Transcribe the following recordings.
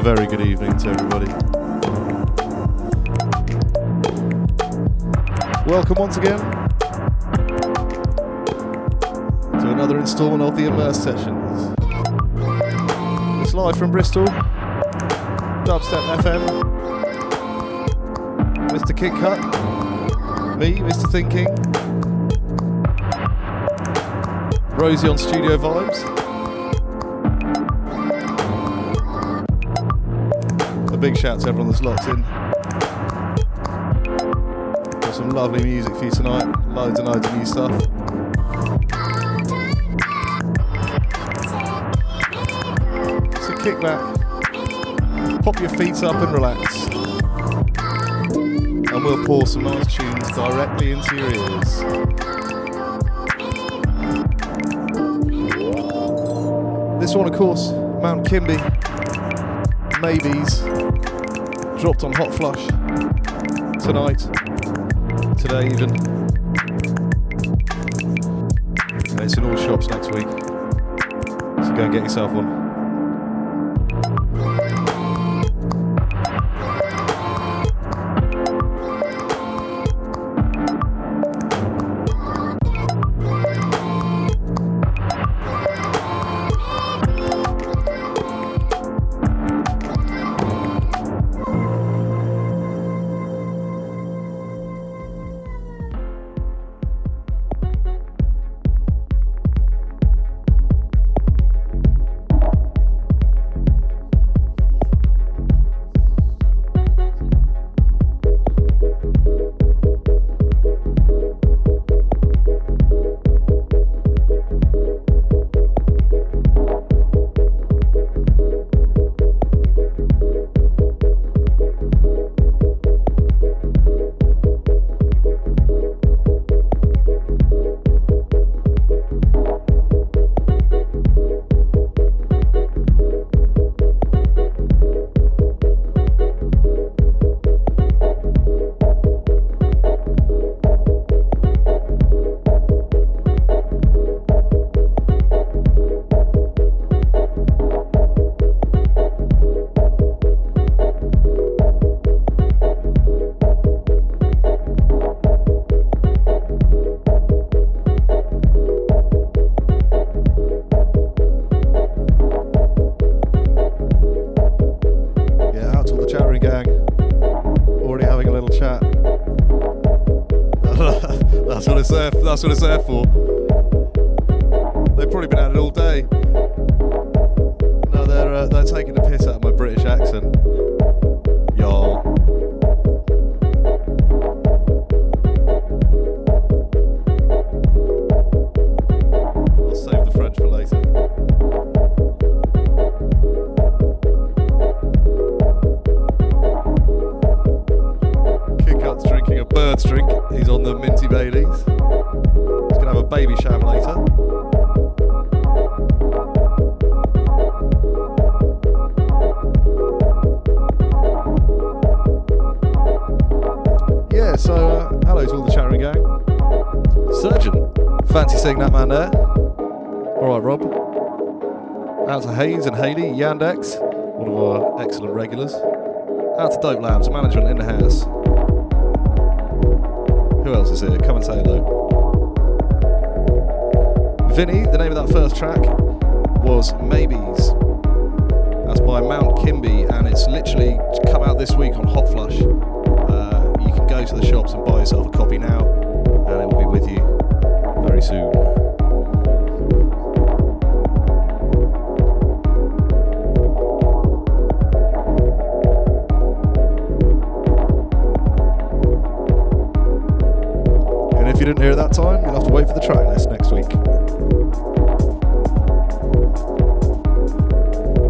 a very good evening to everybody. Welcome once again to another instalment of the Immerse Sessions. It's live from Bristol, Dubstep FM, Mr. Kit Cut, me, Mr. Thinking, Rosie on Studio Vibes. Big shout to everyone that's locked in. Got some lovely music for you tonight, loads and loads of new stuff. So kick back, pop your feet up and relax. And we'll pour some nice tunes directly into your ears. This one, of course, Mount Kimbie, Maybes dropped on Hot Flush tonight, today even. It's in all shops next week. So go and get yourself one. That's what it's there In the house.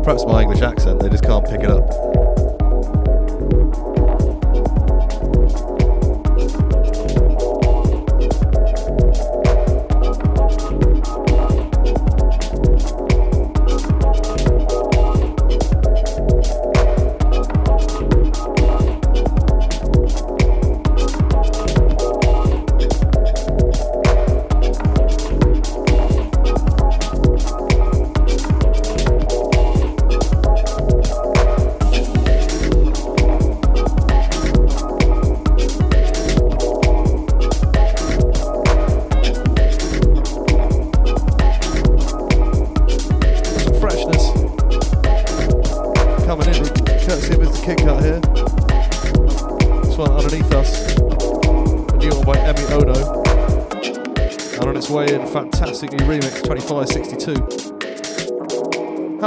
Perhaps my English accent, they just can't pick it up.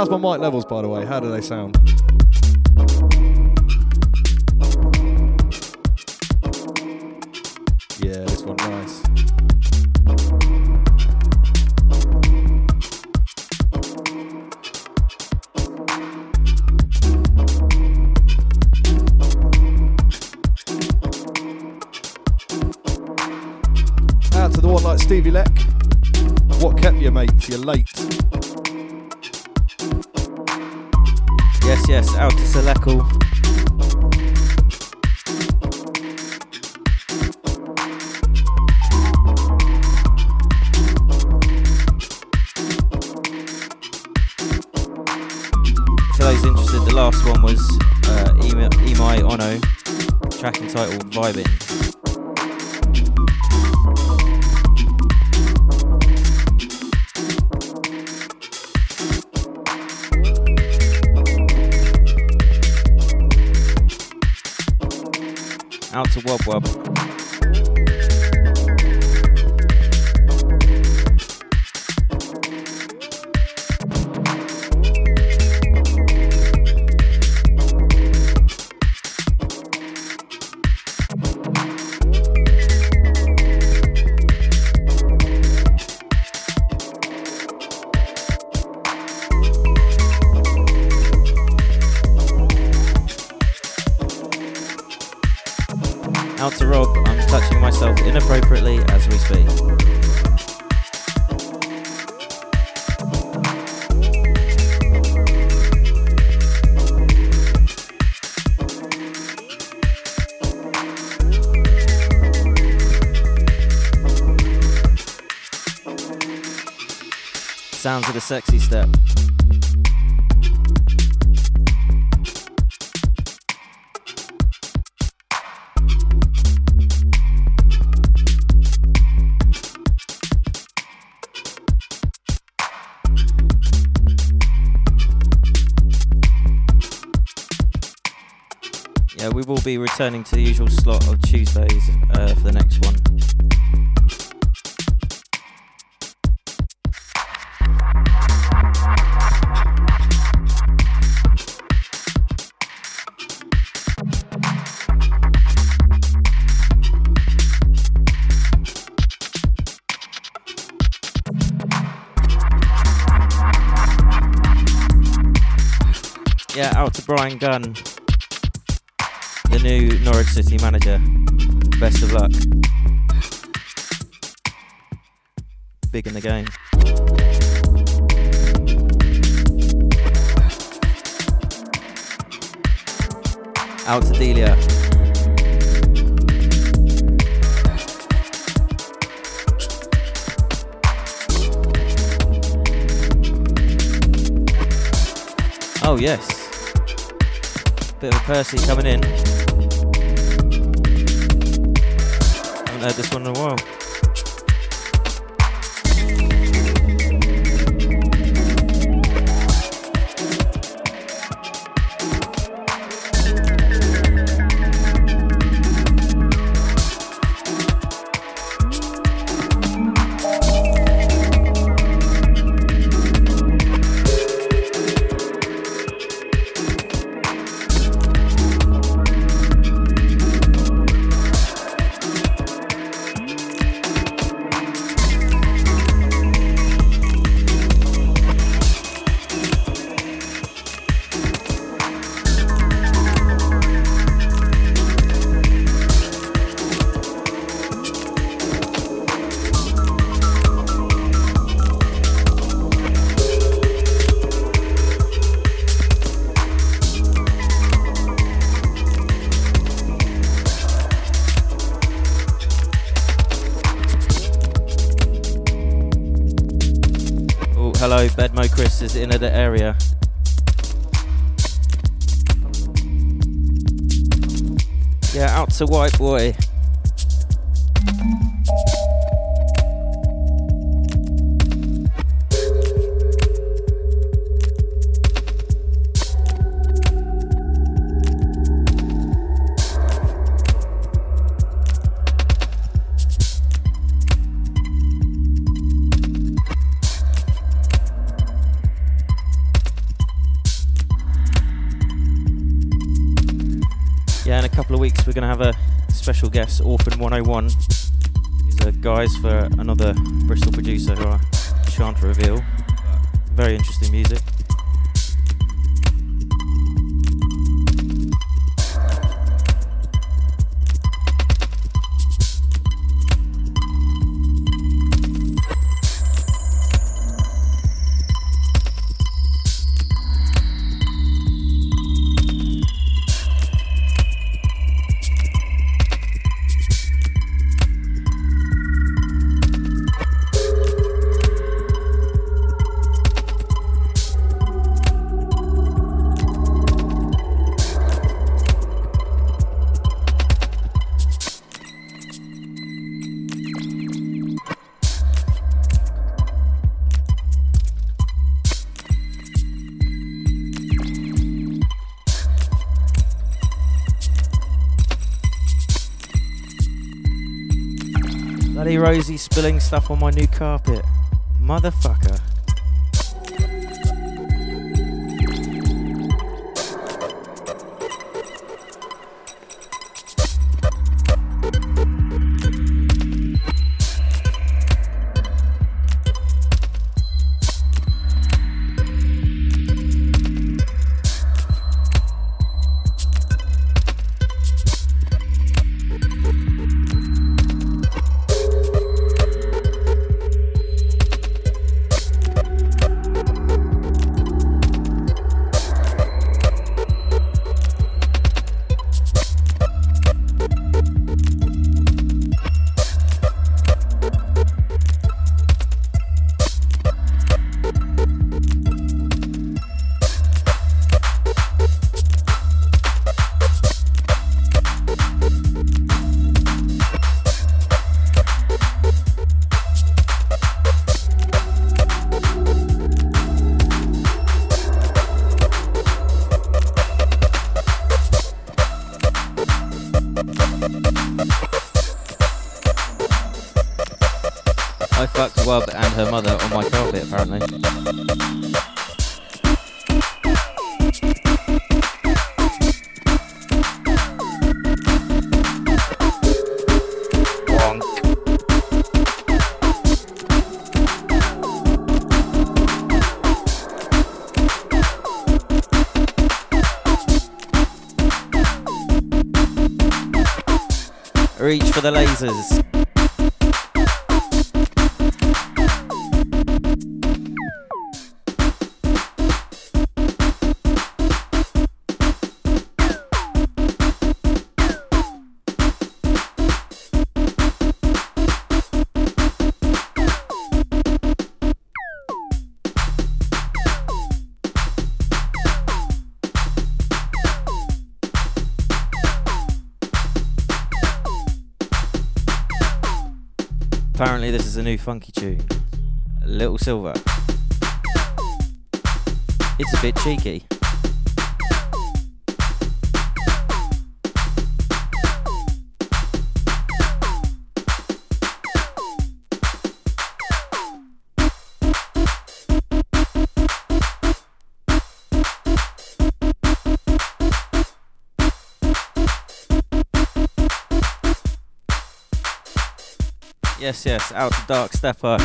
How's my mic levels, by the way? How do they sound? Yeah, this one nice. Out to the one like Stevie Leck. What kept you, mate? You're late. Out to Selekal. Returning to the usual slot of Tuesdays uh, for the next one. Yeah, out to Brian Norwich City manager. Best of luck. Big in the game. Out to Delia. Oh, yes. Bit of a Percy coming in. Haven't heard this one in a while. Out to White Boy. Orphan 101. These are guys for another Bristol producer who I shan't reveal. Rosie spilling stuff on my new carpet. Motherfucker. The is a new funky tune. Little Silver. It's a bit cheeky. Yes, out to Dark Stepper.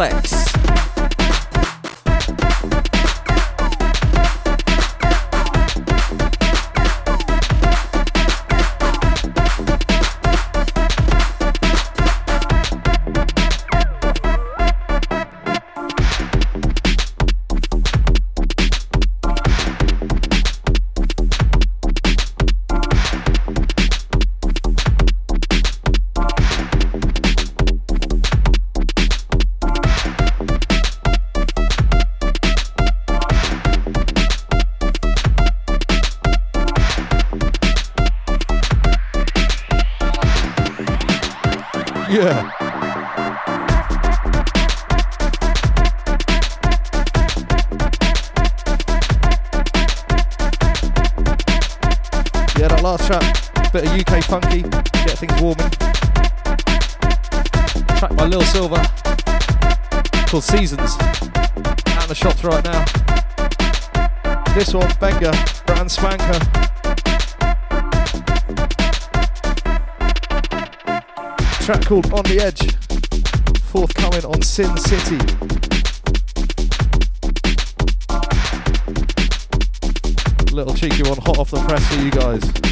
Flex. Seasons out in the shops right now. This one, Benga, brand spanker. Track called On the Edge, forthcoming on Sin City. Little cheeky one, hot off the press for you guys.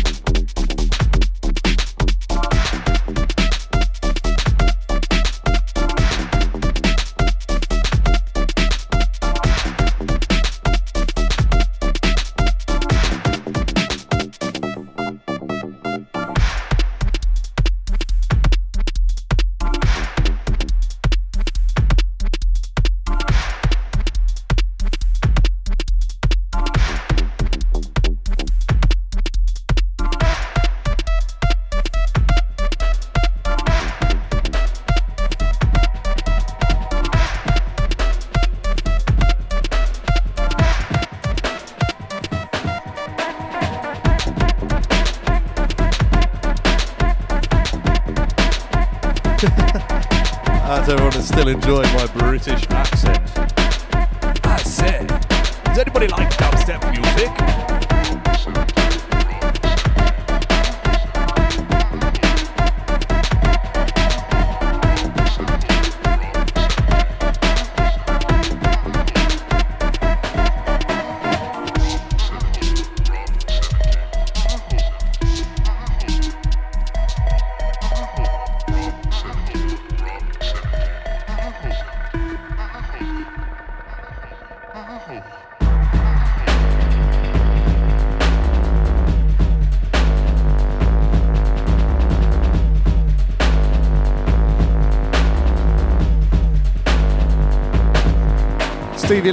Enjoying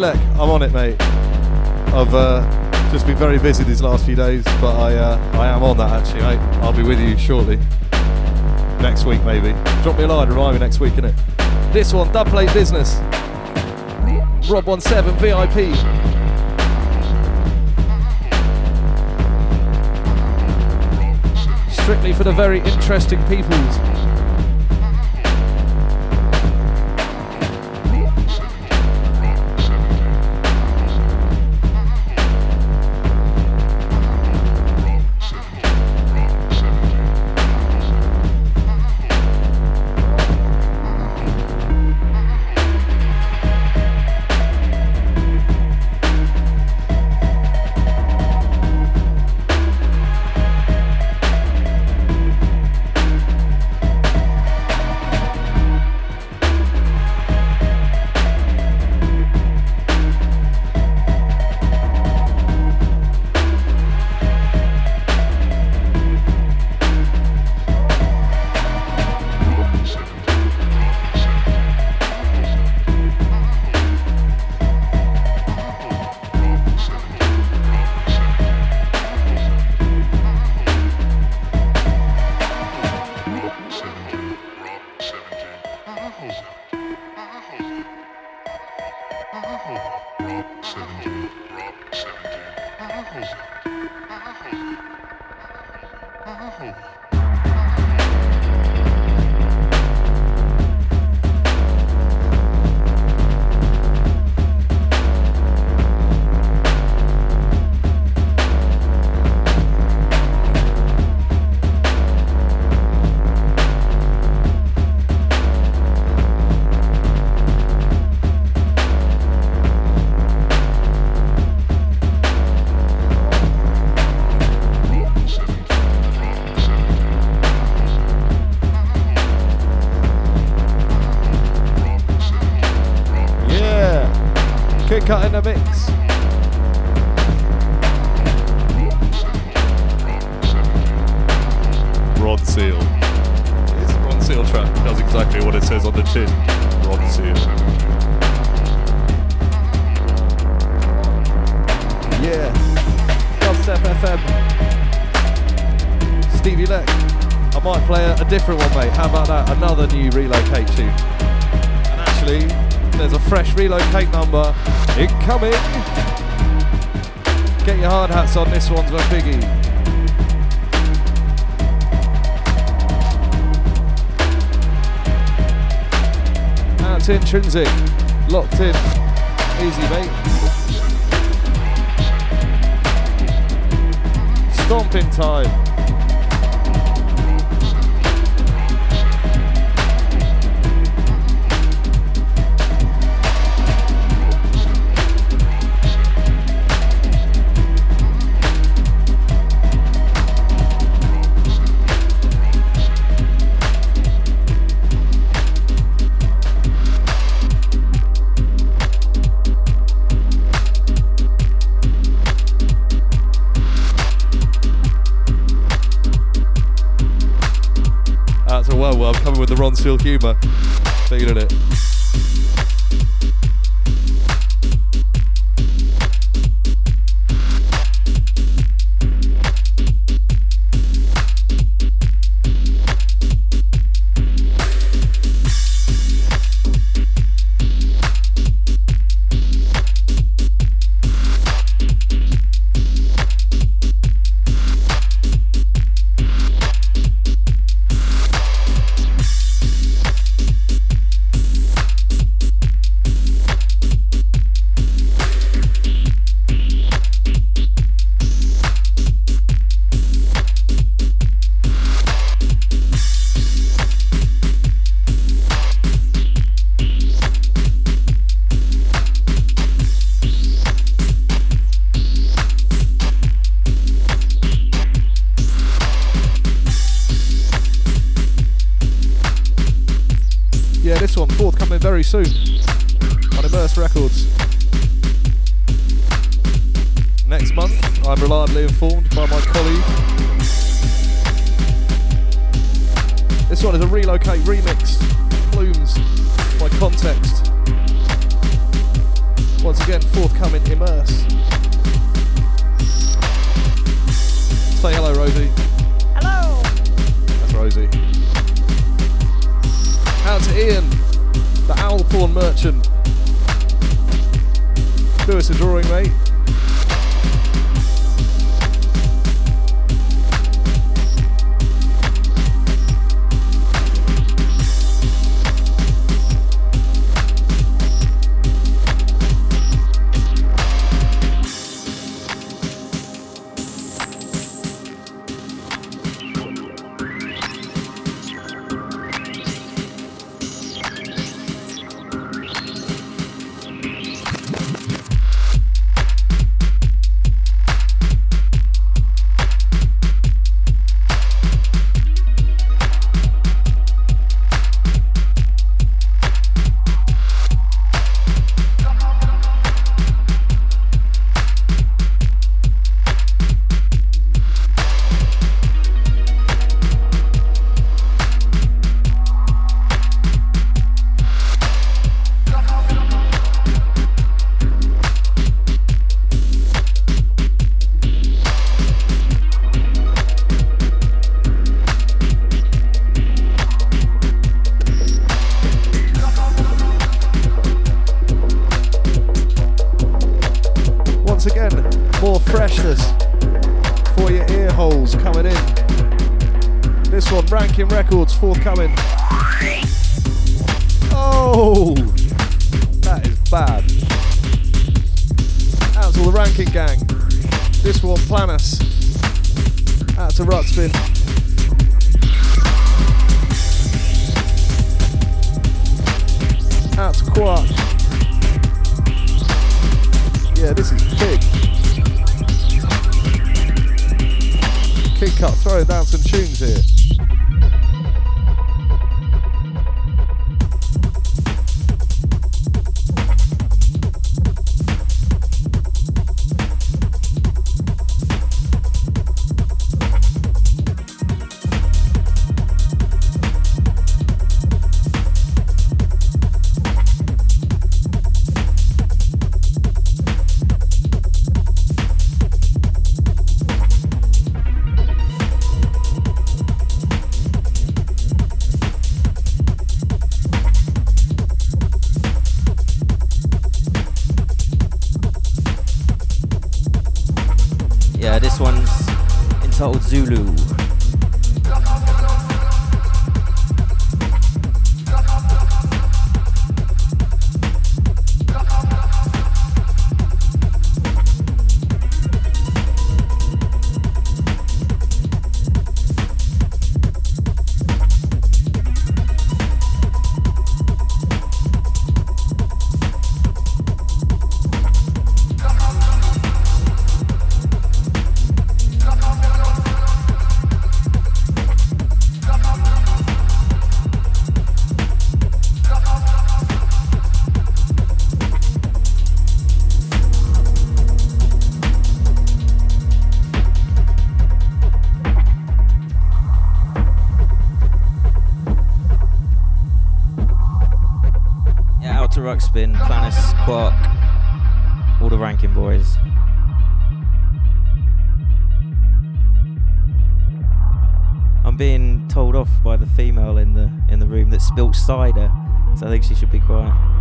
I'm on it, mate. I've uh, just been very busy these last few days, but I uh, I am on that actually, mate. I'll be with you shortly. Next week, maybe. Drop me a line, remind me next week, innit? This one, Dubplate Business. Rob17 VIP. Strictly for the very interesting peoples. one forthcoming very soon on Immerse Records. Next month, I'm reliably informed by my colleague. This one is a relocate remix, Plumes by Context. Once again, forthcoming Immerse. Say hello, Rosie. Hello. That's Rosie. Out to Ian the Owl Porn Merchant. Do us a drawing, mate. Spilt cider, so I think she should be quiet.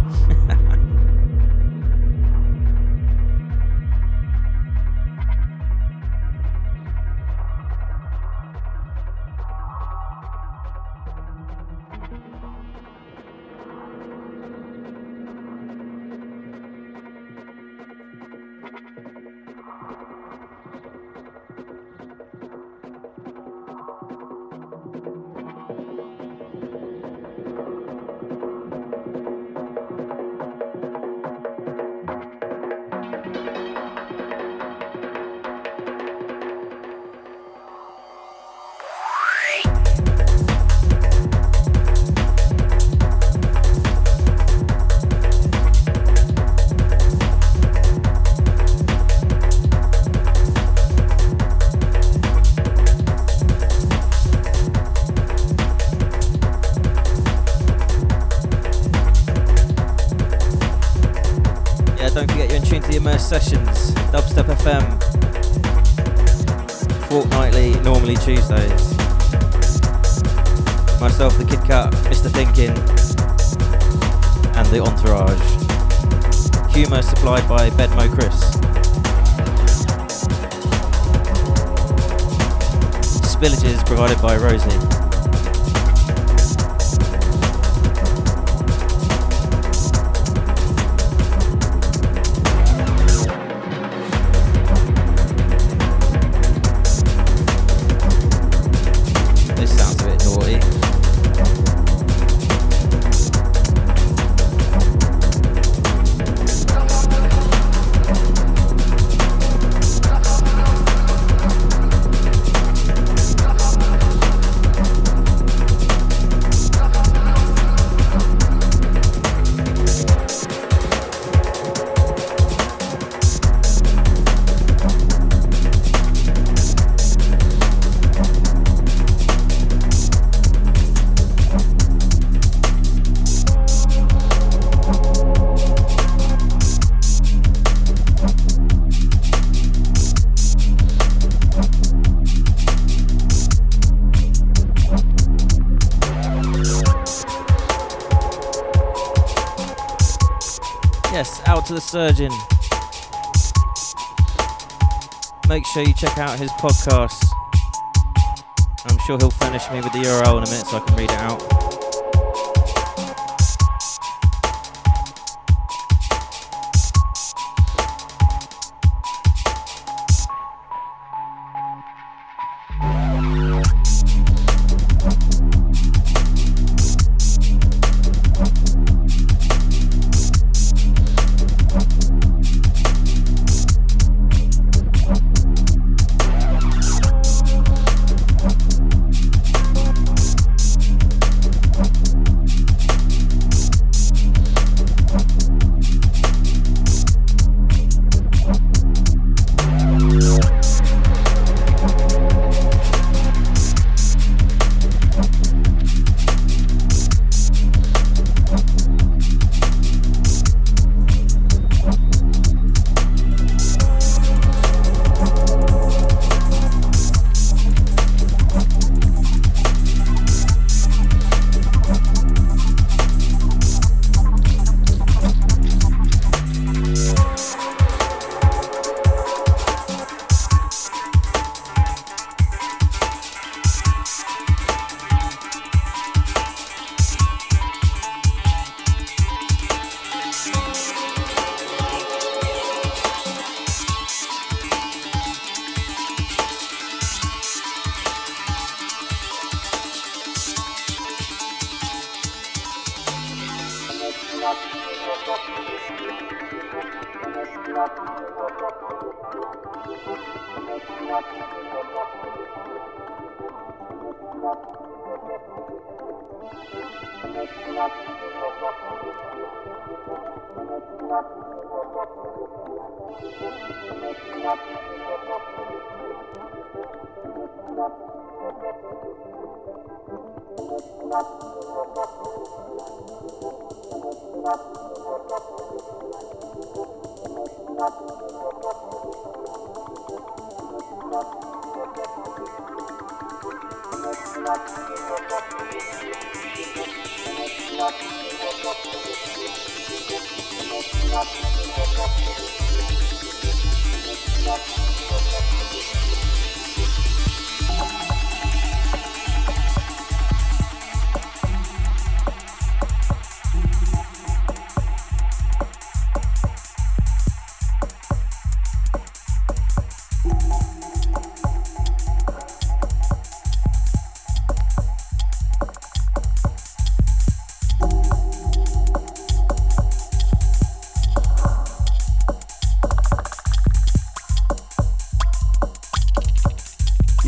Surgeon. Make sure you check out his podcast. I'm sure he'll furnish me with the URL in a minute so I can read it out.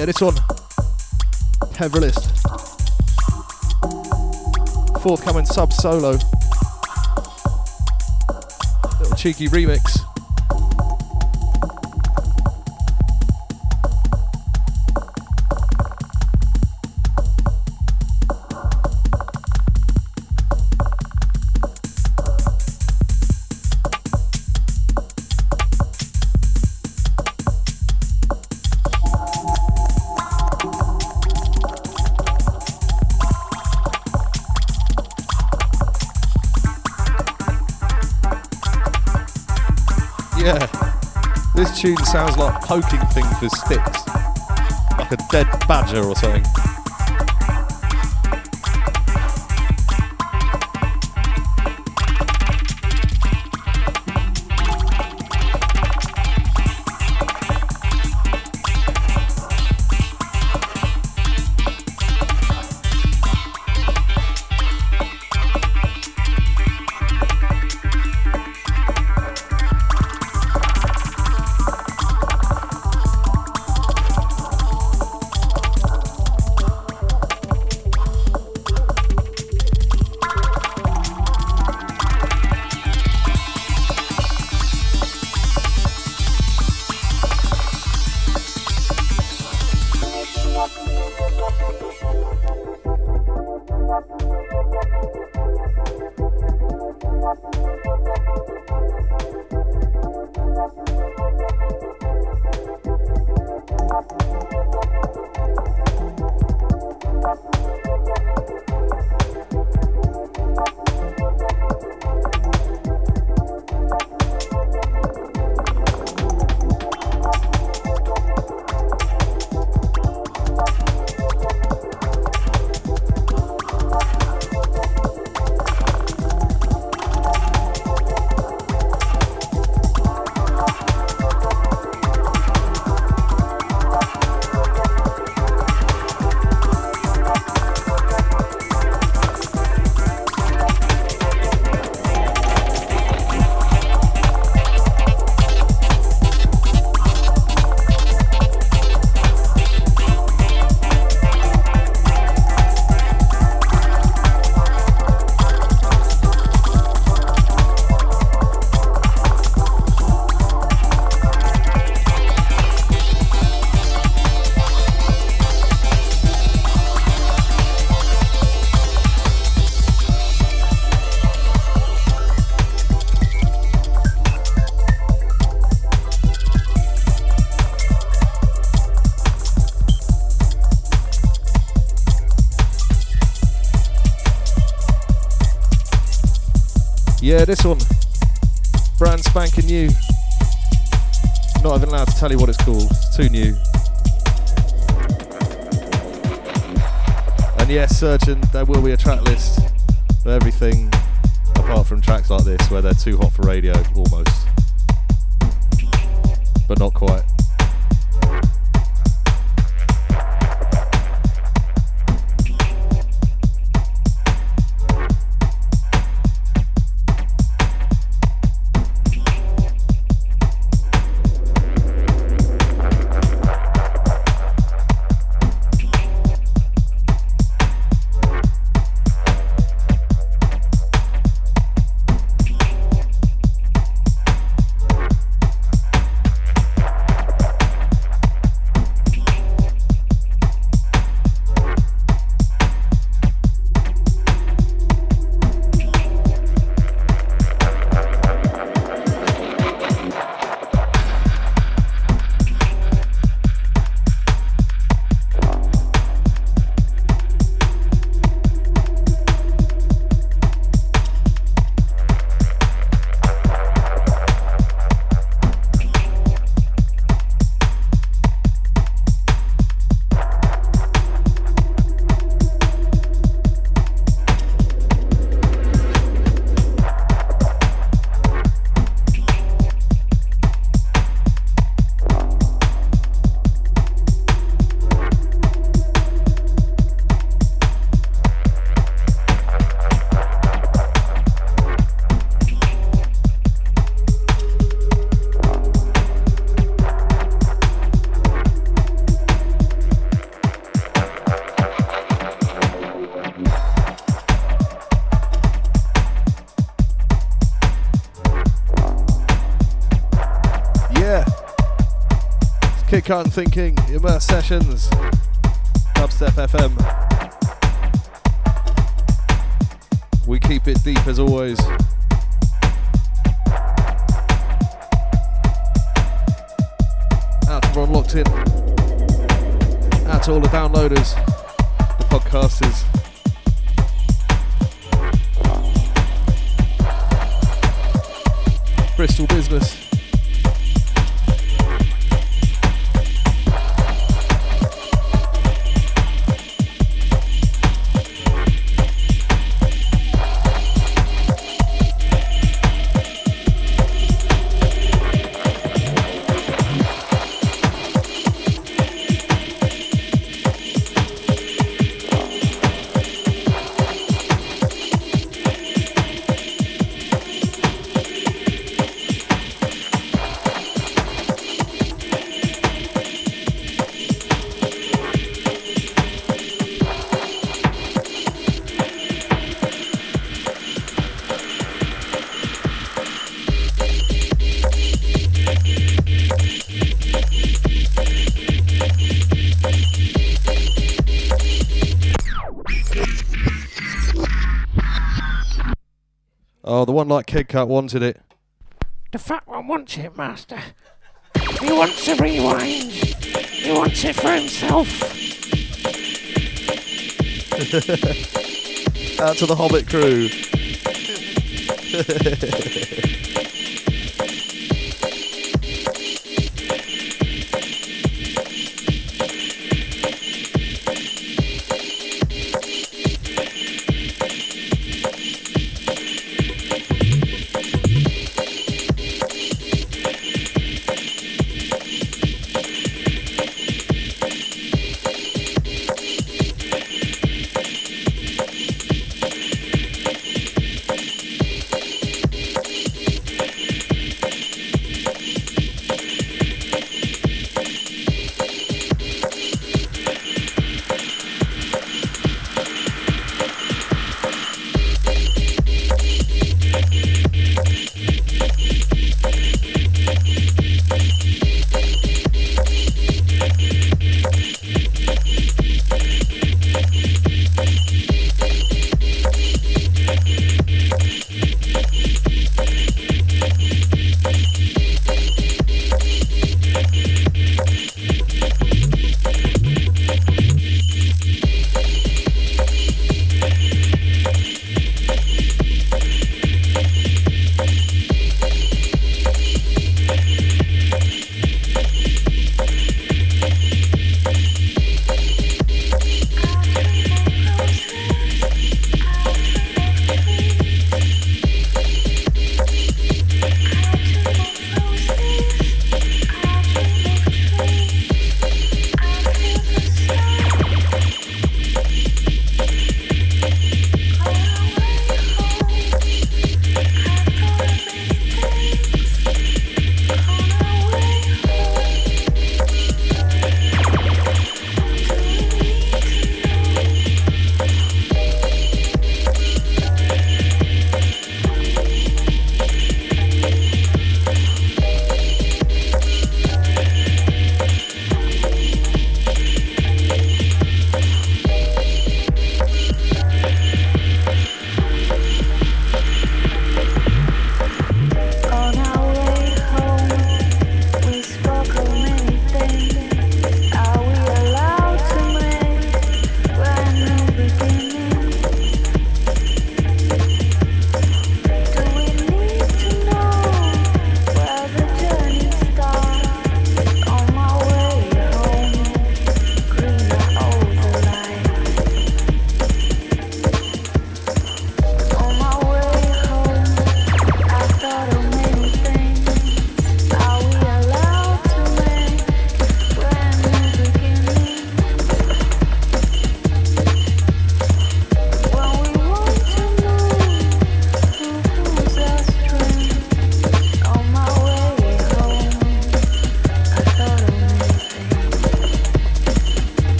Yeah, this one, Peverelist. Forthcoming sub solo. Little cheeky remix. Poking things with sticks, like a dead badger or something. Yeah, this one. Brand spanking new. Not even allowed to tell you what it's called. It's too new. And yes, Surgeon, there will be a track list for everything apart from tracks like this where they're too hot for radio, almost. But not quite. And Thinking, Immerse Sessions, Dubstep FM. We keep it deep as always. Out to everyone locked in. Out to all the downloaders, one like Kid Cut wanted it. The fat one wants it, Master. He wants a rewind. He wants it for himself. Out to the Hobbit crew.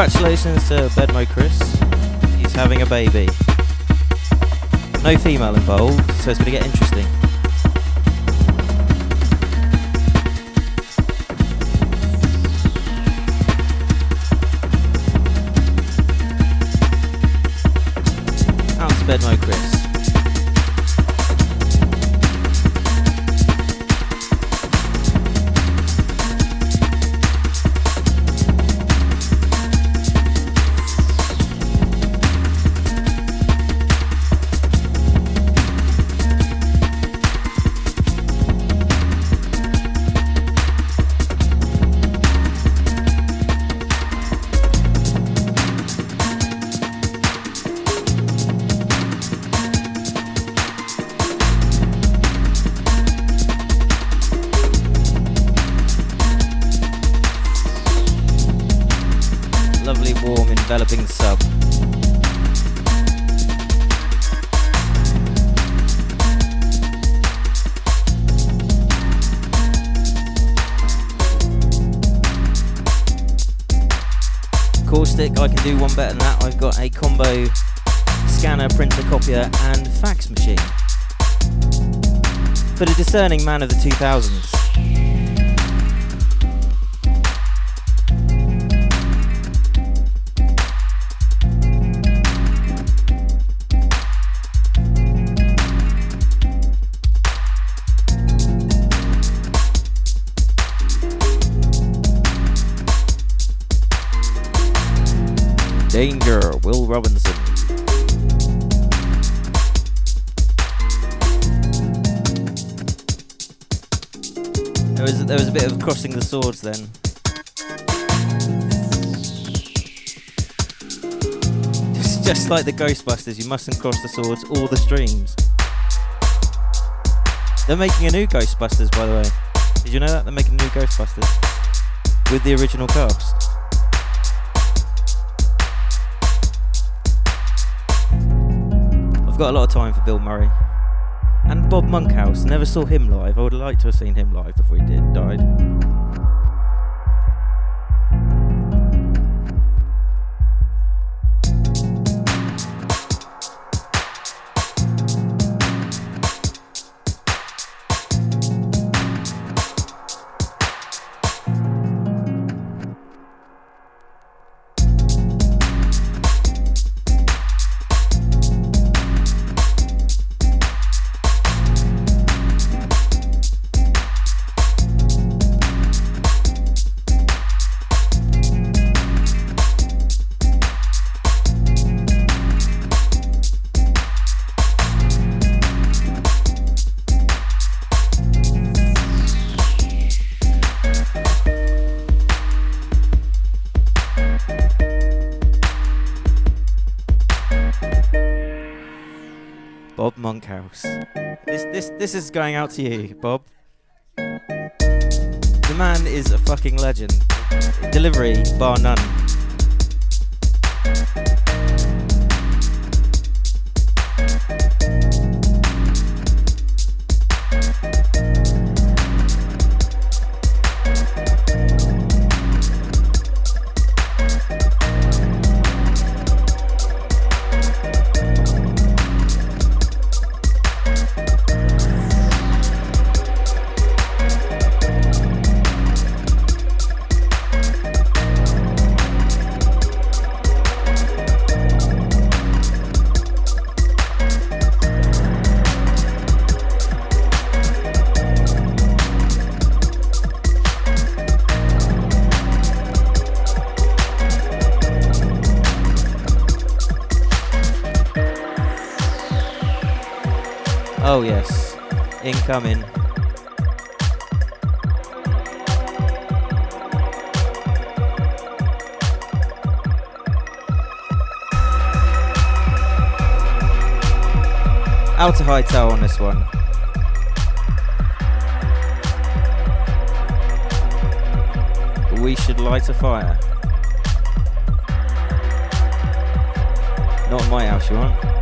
Congratulations to Bedmo Chris. He's having a baby. No female involved, so it's going to get interesting. Out to Bedmo Chris. Discerning man of the 2000s. Danger, Will Robinson. Was there was a bit of crossing the swords then. Just, just like the Ghostbusters, you mustn't cross the swords or the streams. They're making a new Ghostbusters, by the way. Did you know that they're making a new Ghostbusters with the original cast? I've got a lot of time for Bill Murray. And Bob Monkhouse. Never saw him live. I would have liked to have seen him live before he did died. This is going out to you, Bob. The man is a fucking legend. Delivery, bar none. coming. Out high tower on this one. We should light a fire. Not my house, you want.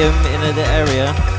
in the area.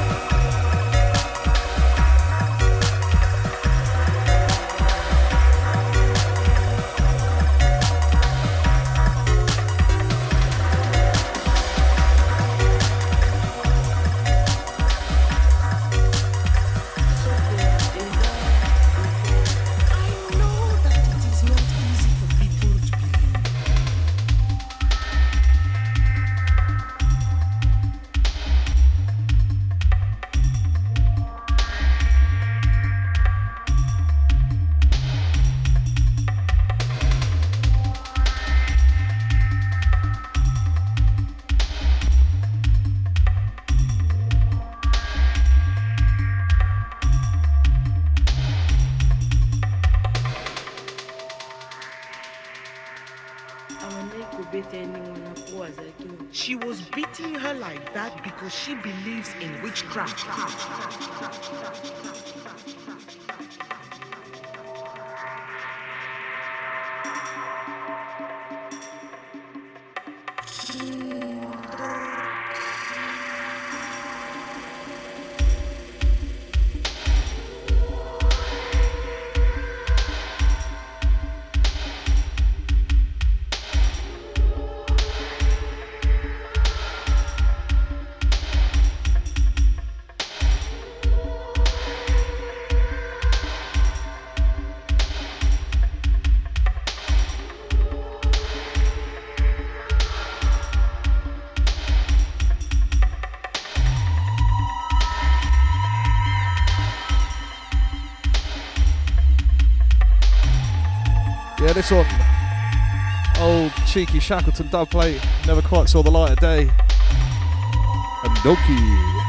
crash. Yeah, this one, old cheeky Shackleton dubplate, never quite saw the light of day. And Doki.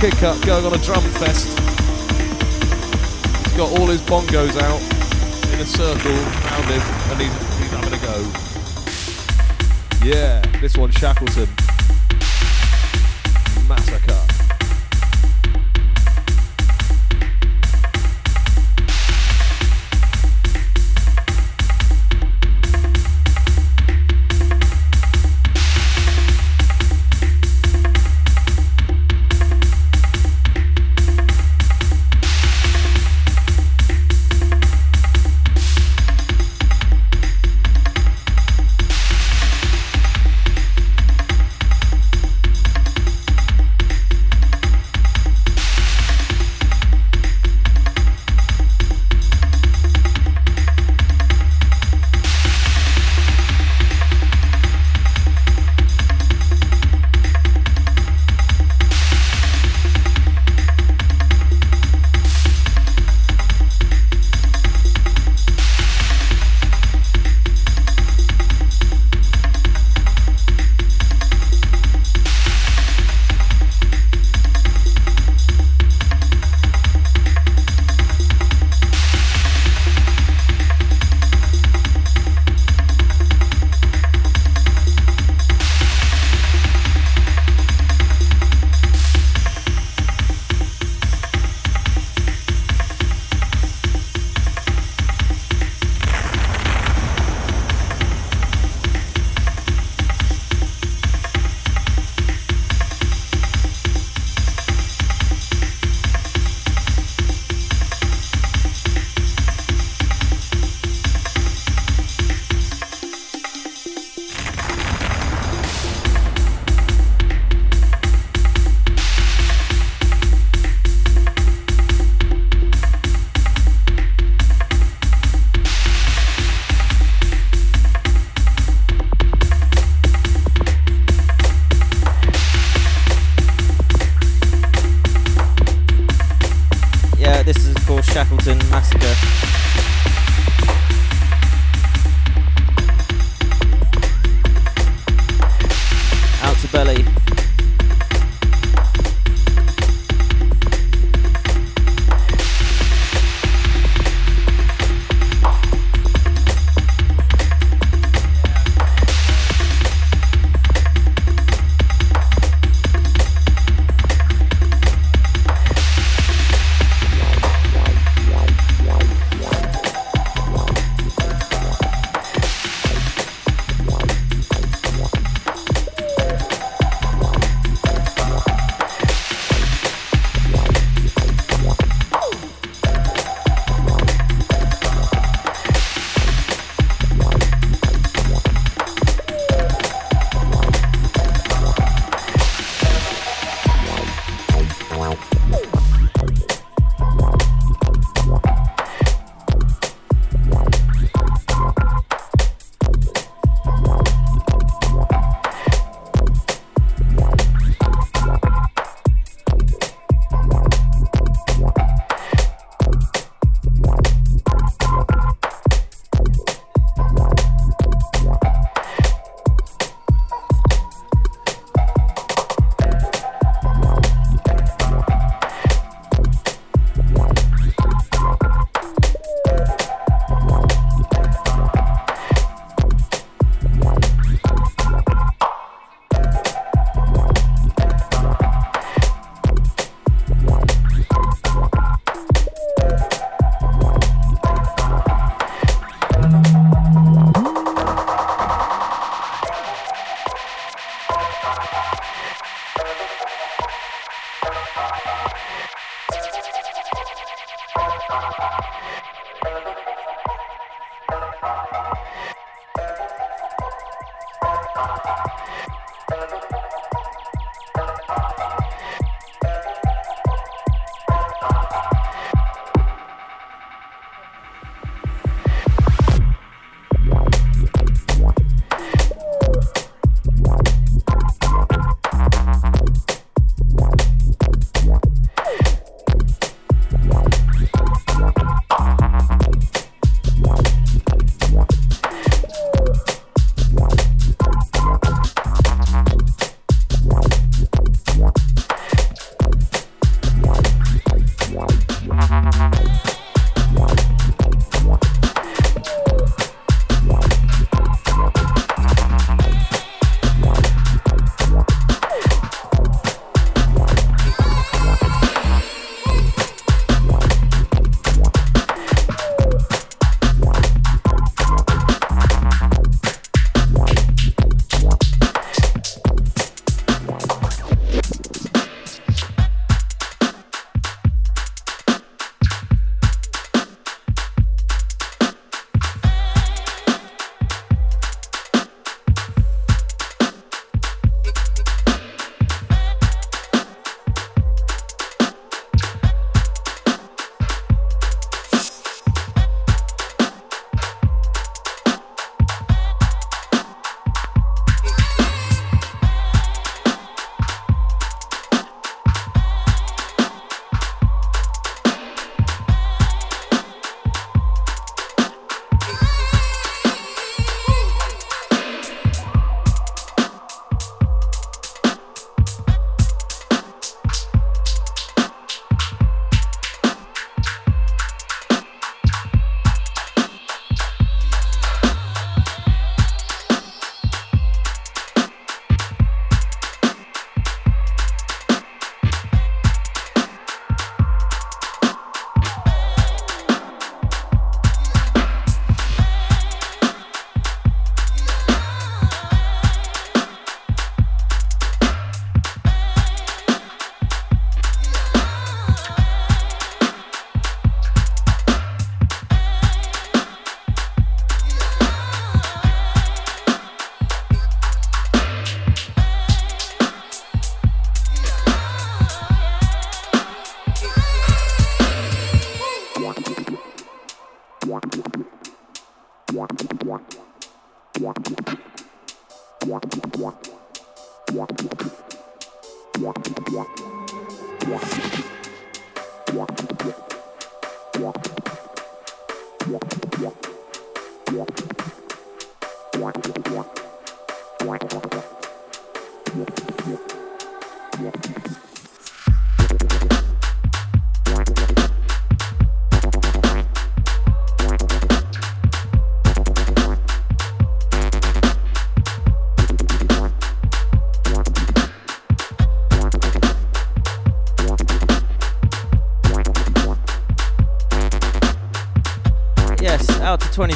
Kick up going on a drum fest. He's got all his bongos out in a circle around him and he's, he's having a go. Yeah, this one, Shackleton.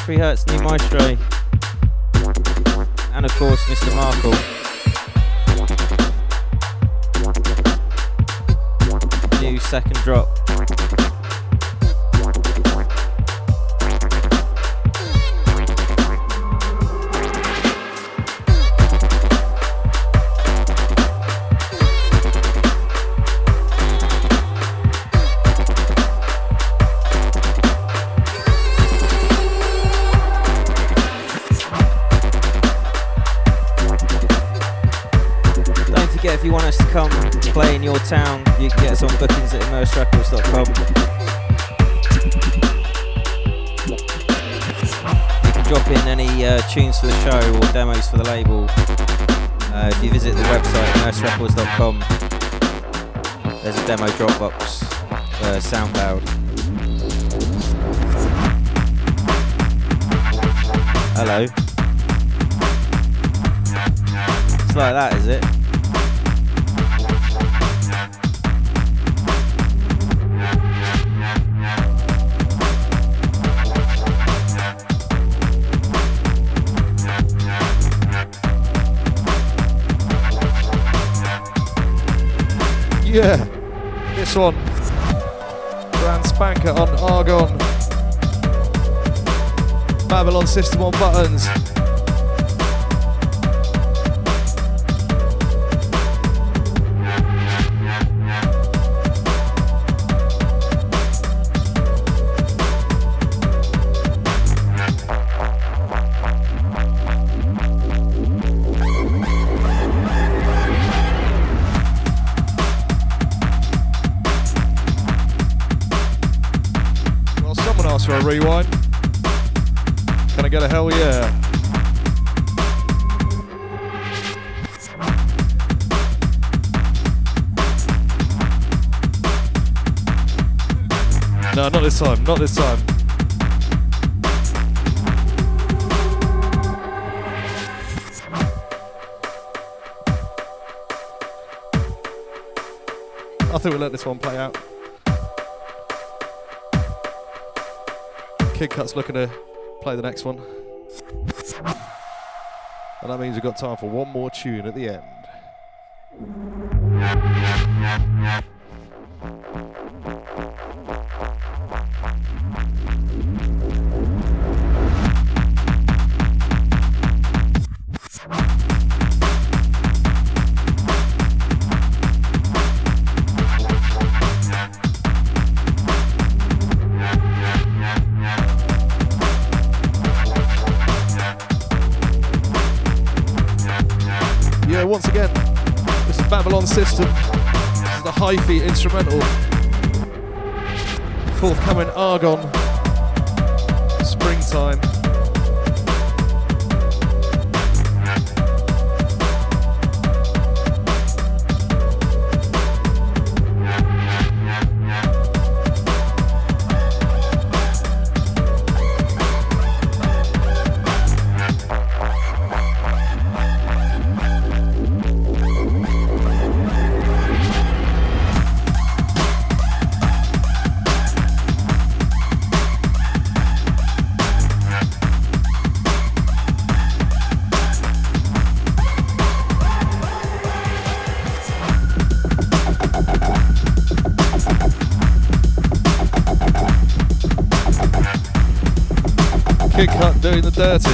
3 hertz this time, not this time. I think we'll let this one play out. Kid Cut's looking to play the next one. And that means we've got time for one more tune at the end. instrumental. Forthcoming Argon. 30.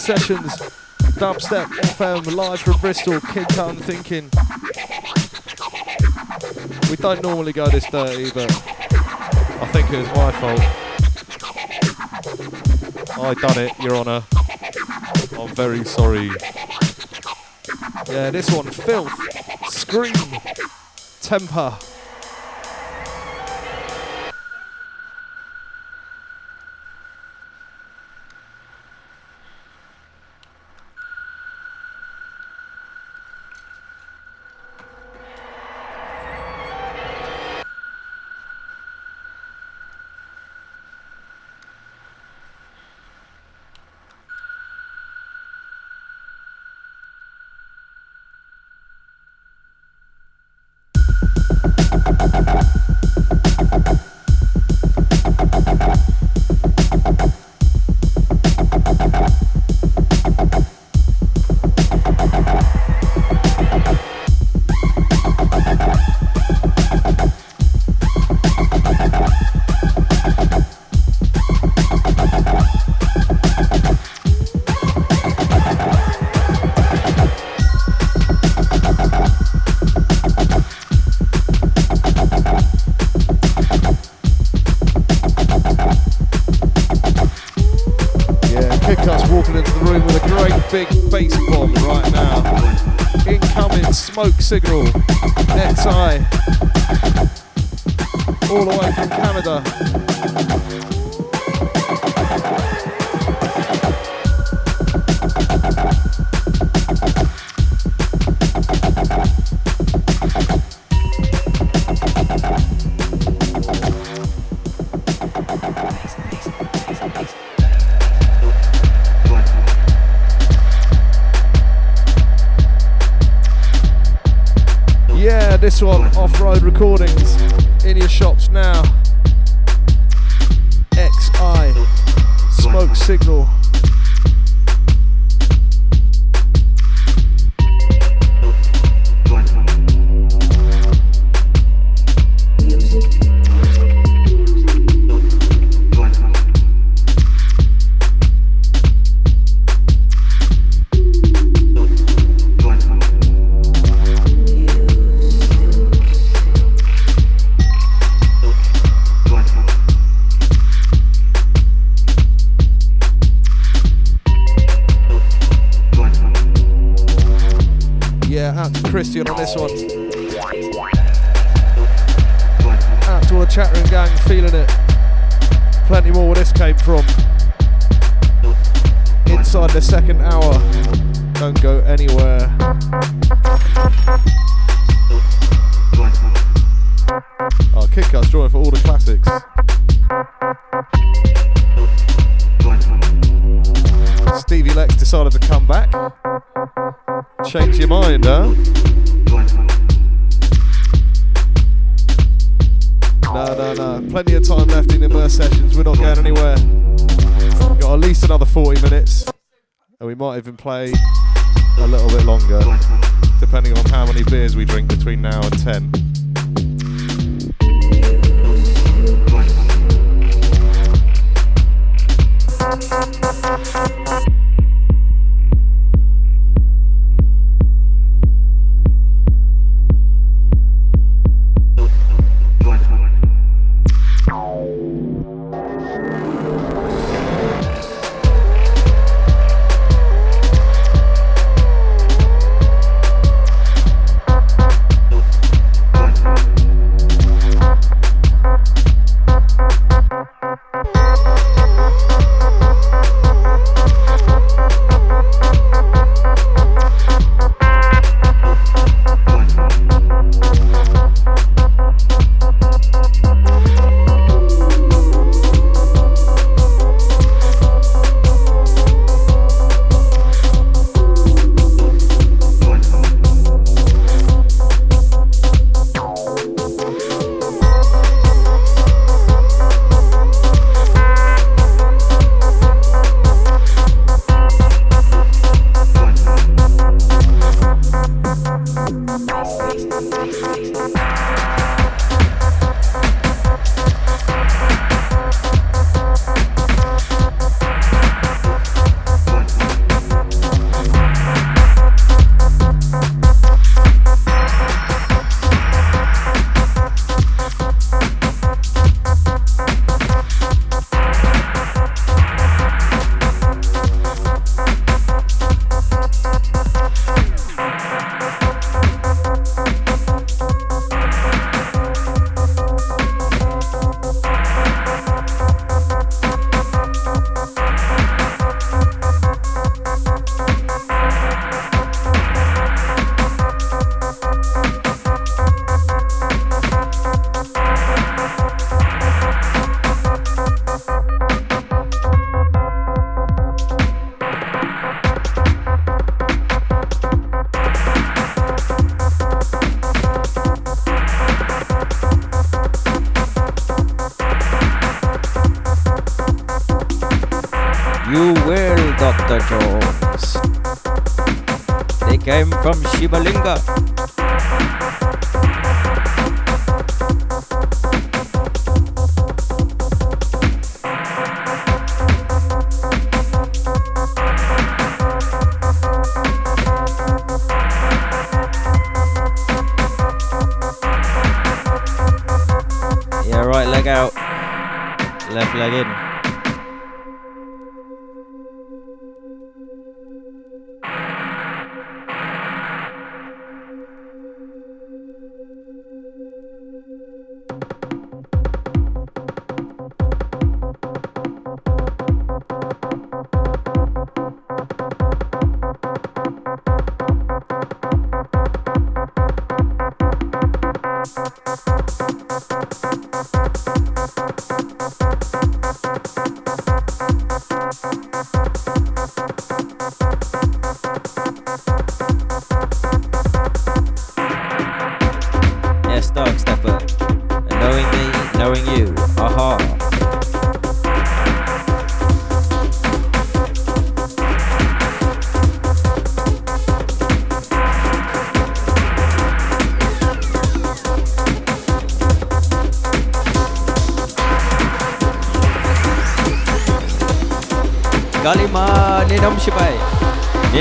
sessions. Dubstep FM live from Bristol. Kid Town thinking. We don't normally go this dirty, but I think it was my fault. I done it, Your Honour. I'm very sorry. Yeah, this one, filth, scream, temper. not even play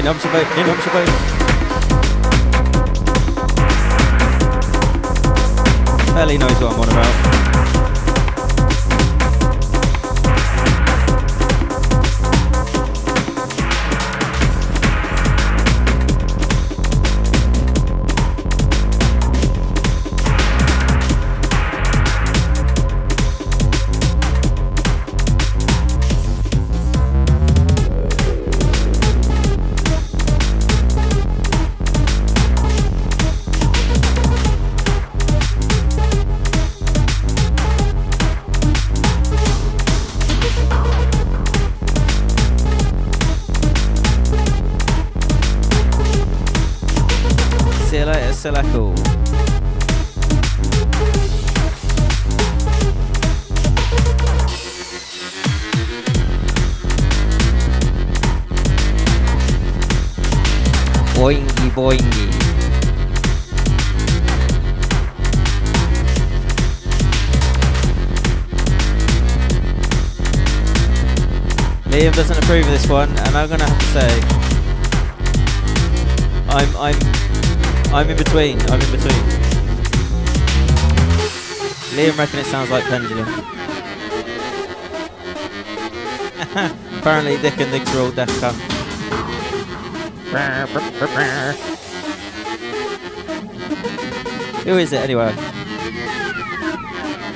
Ninom Shibai, Ninom Shibai. Ellie knows what I'm on approve this one, and I'm gonna have to say, I'm I'm I'm in between. I'm in between. Liam reckon it sounds like pendulum. Apparently, Dick and Nick's are all deaf. Who is it anyway?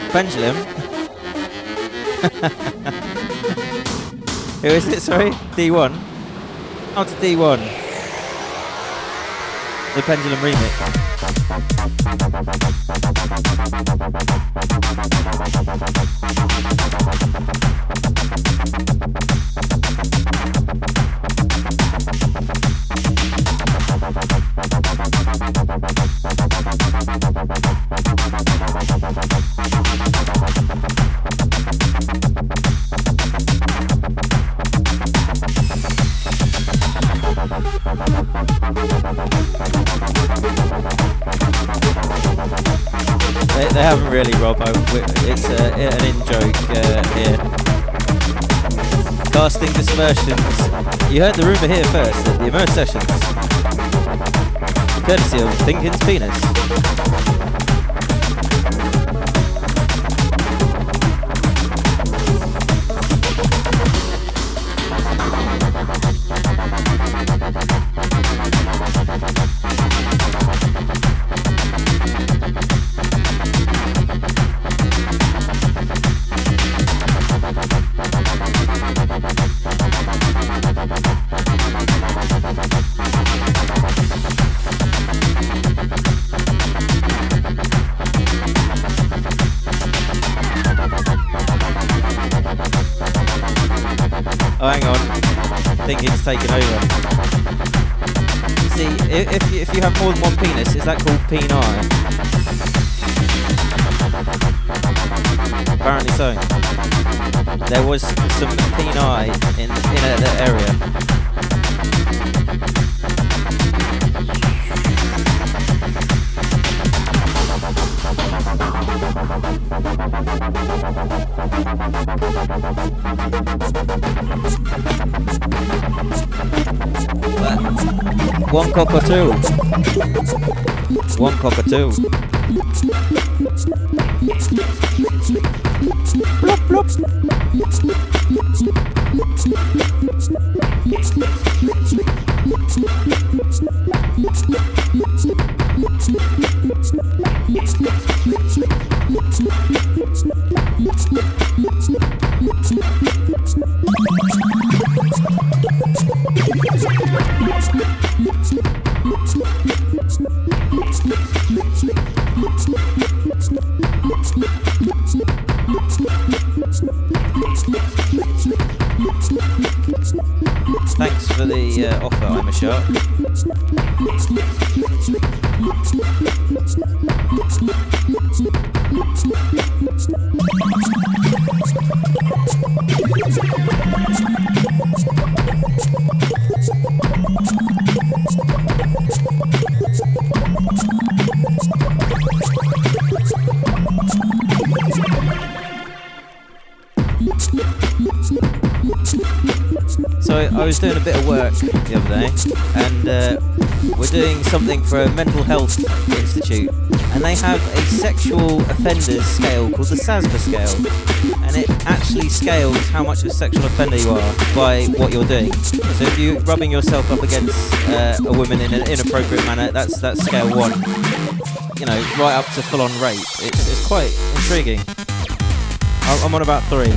Pendulum. Who is it? Sorry, D1. On to D1. The Pendulum remix. You heard the rumour here first the Immerse Sessions. Courtesy of Thinking's Penis. Taken over. See, if, if you have more than one penis, is that called peni? Apparently so. there was some eye in, in that area. One cockatoo. One cockatoo. Plop, plop. The other day, and uh, we're doing something for a mental health institute, and they have a sexual offenders scale called the SASBA scale, and it actually scales how much of a sexual offender you are by what you're doing. So if you're rubbing yourself up against uh, a woman in an inappropriate manner, that's that's scale one. You know, right up to full-on rape. It's, it's quite intriguing. I'm on about three.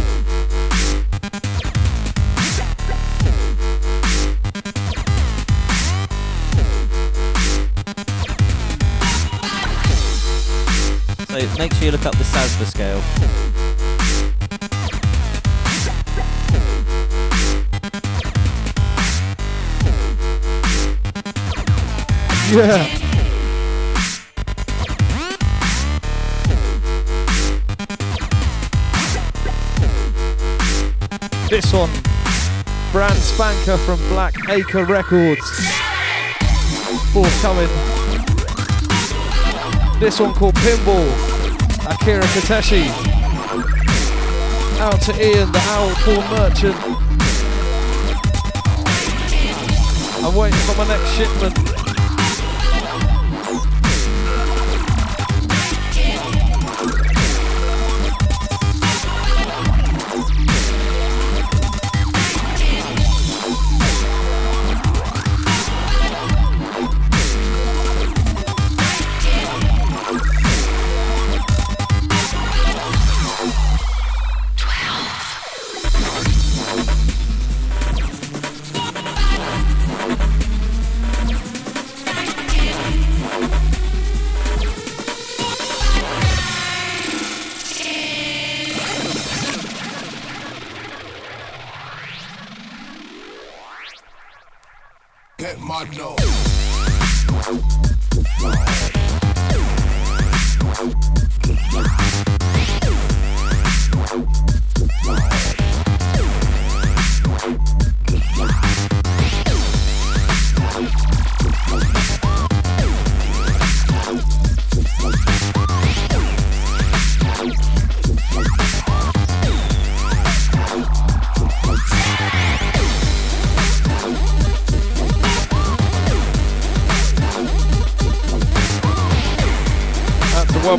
Make sure you look up the SASBA scale. Yeah. This one, brand spanker from Black Acre Records. Forthcoming. This one called Pinball, Akira Kiteshi. Out to Ian, the Owl Paul Merchant. I'm waiting for my next shipment.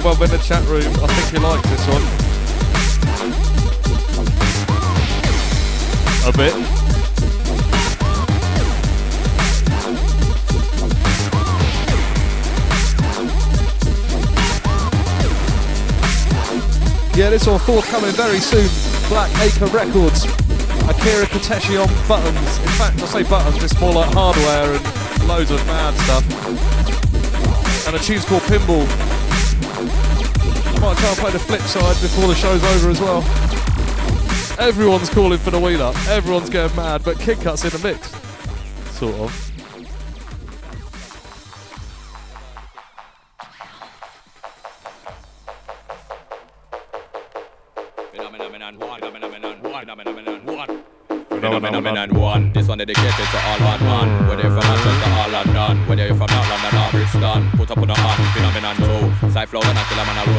That's a Wub Wub in the chat room. I think he likes this one. A bit. Yeah, this one forthcoming very soon. Black Acre Records. Akira Kiteshi on buttons. In fact, I say buttons, it's more like hardware and loads of mad stuff. And a tune's called Pinball. Might try and play the flip side before the show's over as well. Everyone's calling for the wheel up. Everyone's going mad, but Kid Cut's in the mix. Sort of. Phenomenon one, one. one. This one dedicated to all bad man. Whether you're from Manchester or London, whether you're from North London or Brixton, put up on the hand, phenomenon two. Side flow and I kill 'em on a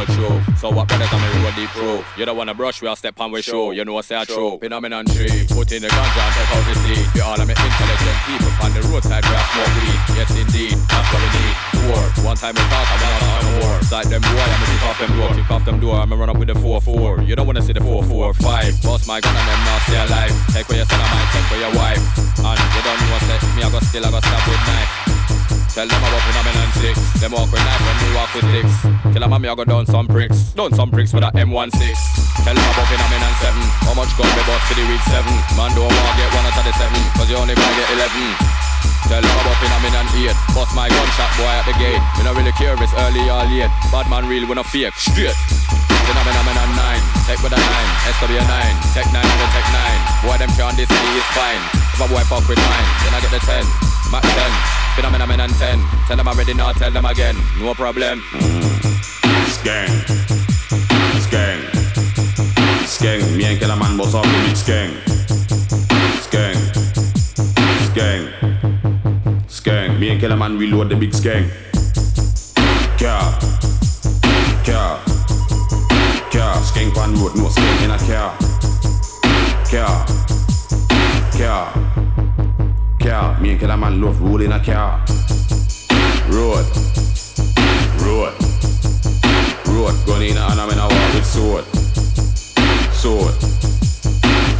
the pro? You don't wanna brush, we'll step on with show. You know what's that true? Phenomenon three. Put in the ganja and take out the seed. For all of me intelligent people on the roadside where I smoke weed. Yes indeed, that's what we need. Four. One time we talk, I'm not on more. Side them boy, I'ma kick off them door, kick off them door. I'ma run up with the four four. You don't wanna see the four four five. Boss my gun and them not stay alive. Take away your son of mine, take away your wife. And you don't know what's me, I got still, I got stab with knife. Tell them about phenomenon six. Them walk with knife when we walk with sticks. Kill a mommy, I go down some bricks. Down some bricks with a M16. Tell them about phenomenon seven. How much gun we bust to the week seven? Man don't want get one out of the seven. Cause you only gonna get eleven. Tell them about phenomenon eight. Bust my gunshot boy at the gate. Me not really it's early or late. Bad man real when I fake. Straight. Phenomenon nine. Take with a nine. SW9. Tech nine and the tech nine. Boy them can't this me is fine. If a boy fuck with mine, then I get the ten. Mac ten. Phenomenon ten. Tell them already now, tell them again. No problem. And Man the big skang. Skang. Skang. Skang. Me and Killer Man reload the big skang. Car. Car. Car. Skang pan road, no skang in a car. Car. Car. And Killer Man love rolling a car. Road. Road. Road. Gun in a hand, I'm in a war with sword. Sword.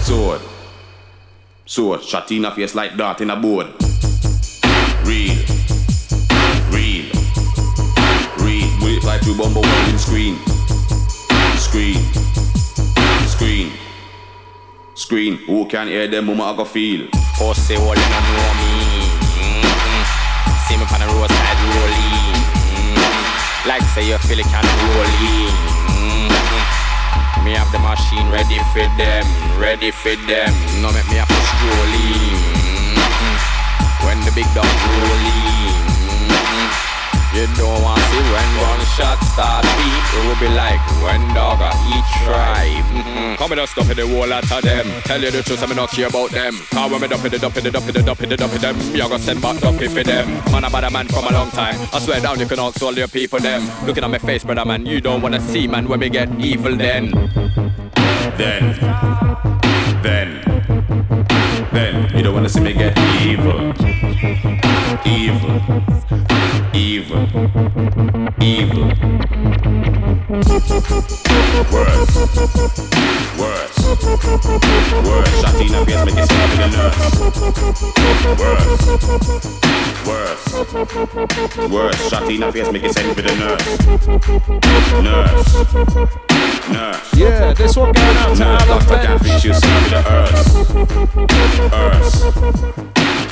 Sword. Sword. Shot in a face like dart in a board. Real. Real. Real. Bullet fly through bumble welding screen. Screen. Screen. Screen. Who can hear them mama I go feel? Pussy hole you don't know me. See me on the roadside rolling. Mm-hmm. Like say you feel it can rolling. Mm-hmm. Me have the machine ready for them, ready for them. No make me have to strolling. Mm-hmm. When the big dog rolling. You don't want to see when gunshot start beat It will be like when dog eat tribe mm-hmm. Come and stuff in the wall lot of them Tell you the truth, I'm not care about them Cause when me dump it, dump it, dump it, dump it, dump it, them You gonna send back dump it for them Man, I'm a man from a long time I swear down, you can ask all your people them Looking at my face, brother man You don't wanna see man when we get evil then Then. Then. Then. You don't wanna see me get evil. Evil. Evil. Evil. Worse. Worse. Worse. In a face, make it stop in the nurse. Worse. Worse. Worse. Shot in a make it send for the nurse. Nurse. Nurse. Yeah, this one going out to Nurse. Alan Bench. fix you, send the earth. Earth.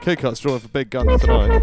Kid Cut's drawing for big guns tonight.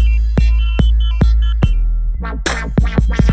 Wow, wow, wow.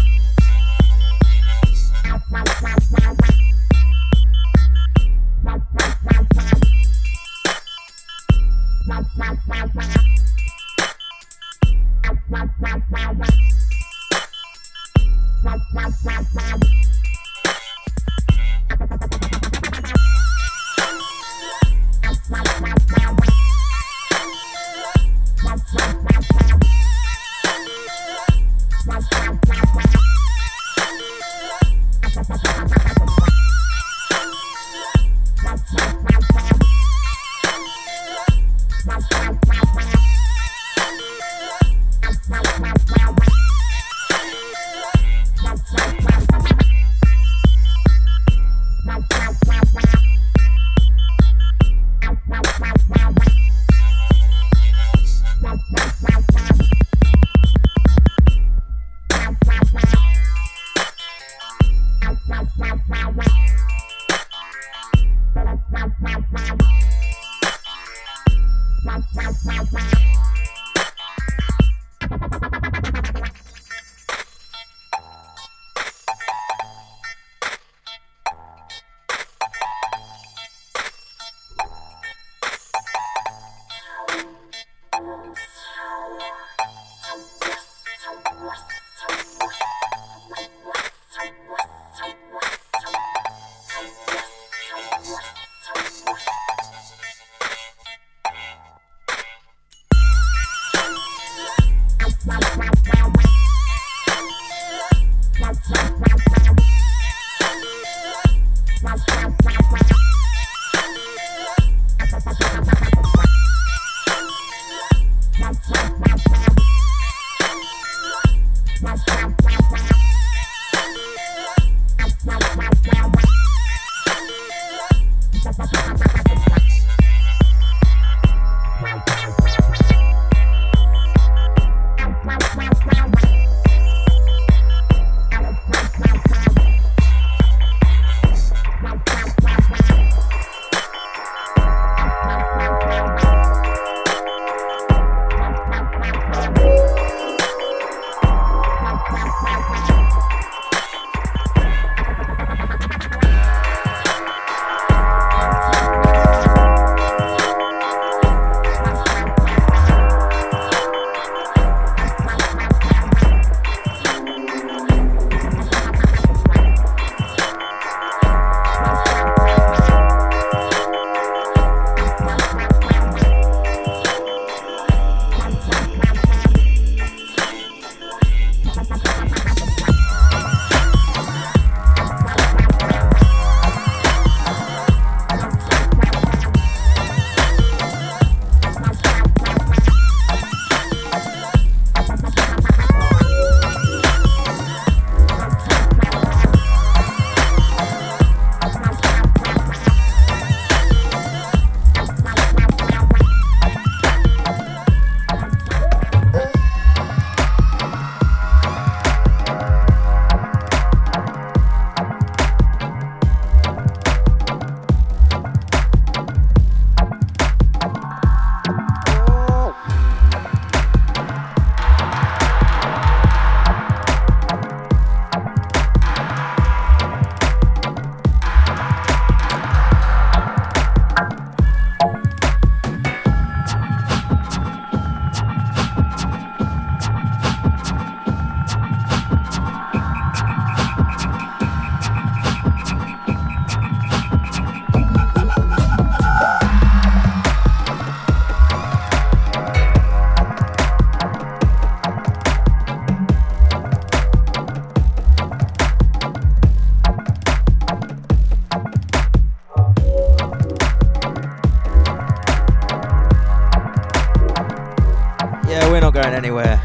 Anywhere.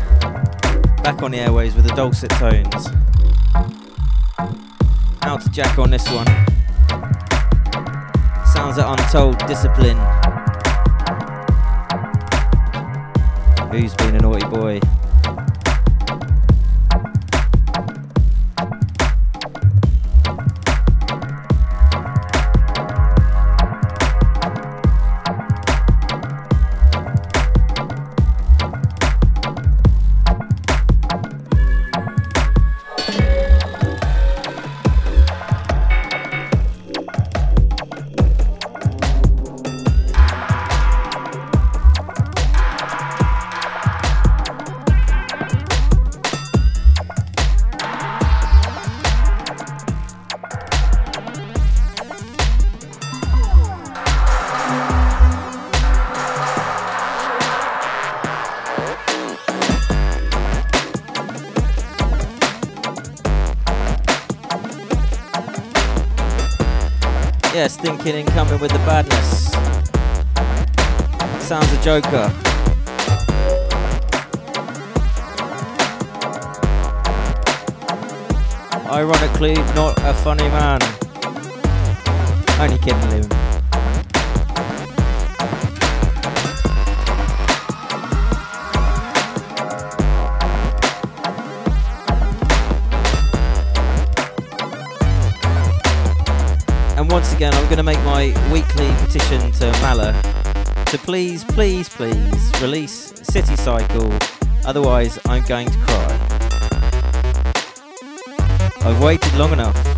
Back on the airways with the dulcet tones. Out to Jack on this one. Sounds of untold discipline. Who's been a naughty boy? Yeah, stinking in coming with the badness. Sounds a joker. Ironically, not a funny man. Only kidding, Liam. I'm going to make my weekly petition to Mala to please, please, please release City Cycle. Otherwise, I'm going to cry. I've waited long enough.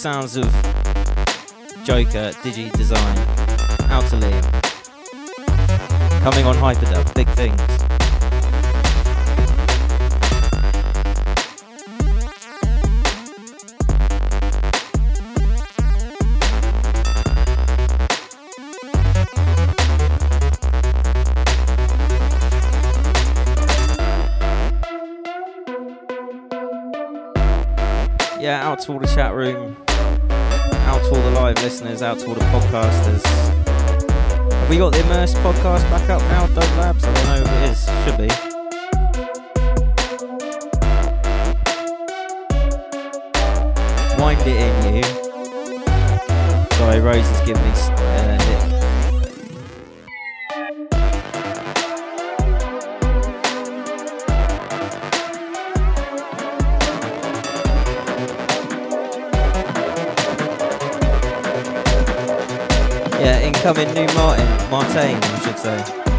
Sounds of Joker Digidesign. Out to Liam. Coming on Hyperdub, big things. Yeah, out to all the chat room, out to all the live listeners, out to all the podcasters. Have we got the Immersed podcast back up now, Doug Labs? I don't know if it is. Should be. Wind it in, you. Sorry, Rose is giving me Yeah, incoming new Martin, Martin, I should say.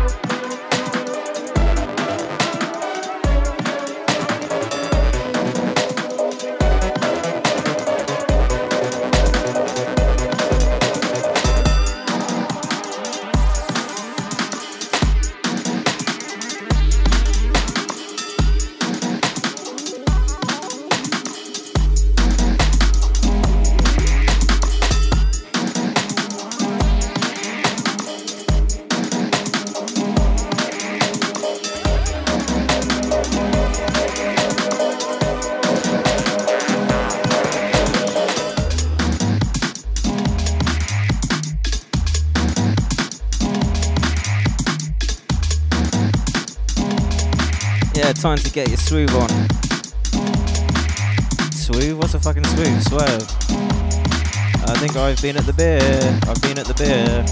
Time to get your swoove on. Swoove? What's a fucking swoove? Swerve. I think I've been at the beer. I've been at the beer.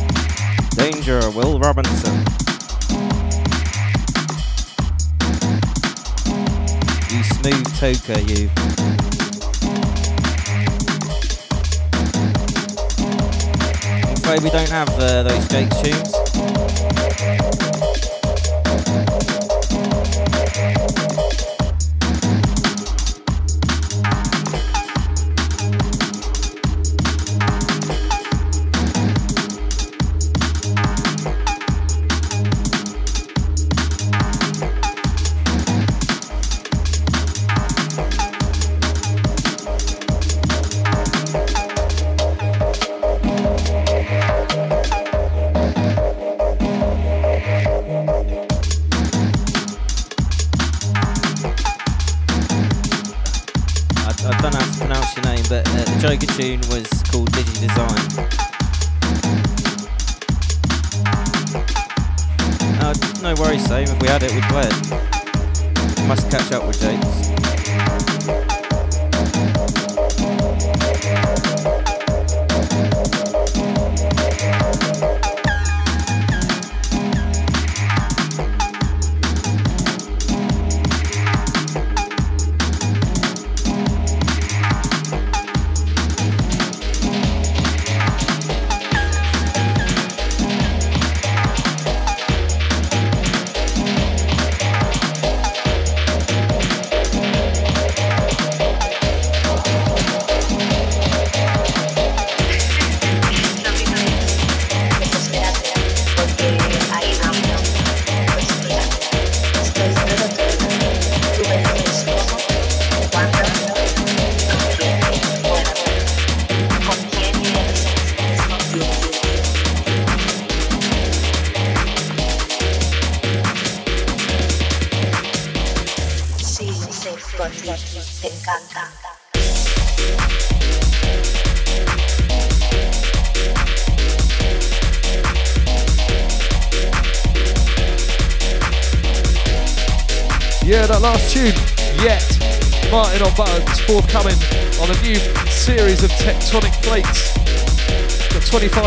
Danger, Will Robinson. you smooth toker, you. I'm afraid we don't have uh, those Jake's tunes.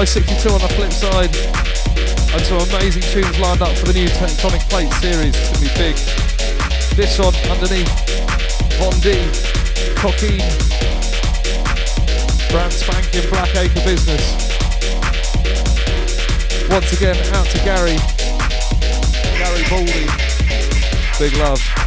I-62 on the flip side. And some amazing tunes lined up for the new Tectonic Plate series. It's going to be big. This one underneath, Von D, Cocky, brand spanking Black Acre Business. Once again, out to Gary, Gary Baldy. Big love.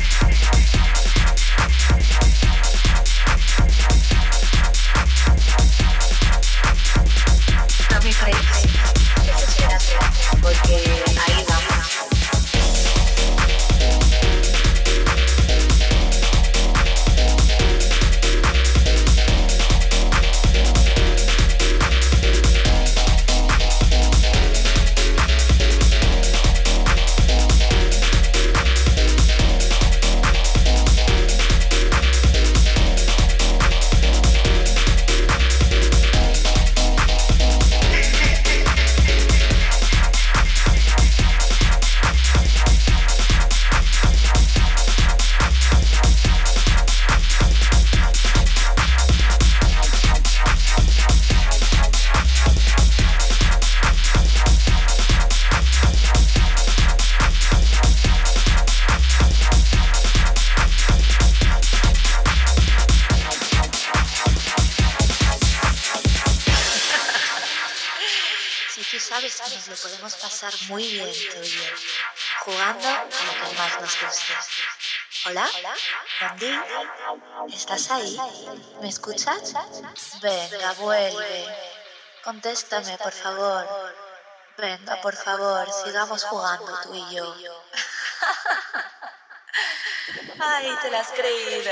¿Me escuchas? Venga, vuelve. Contéstame, por favor. Venga, por favor, sigamos jugando tú y yo. Ay, te lo has creído.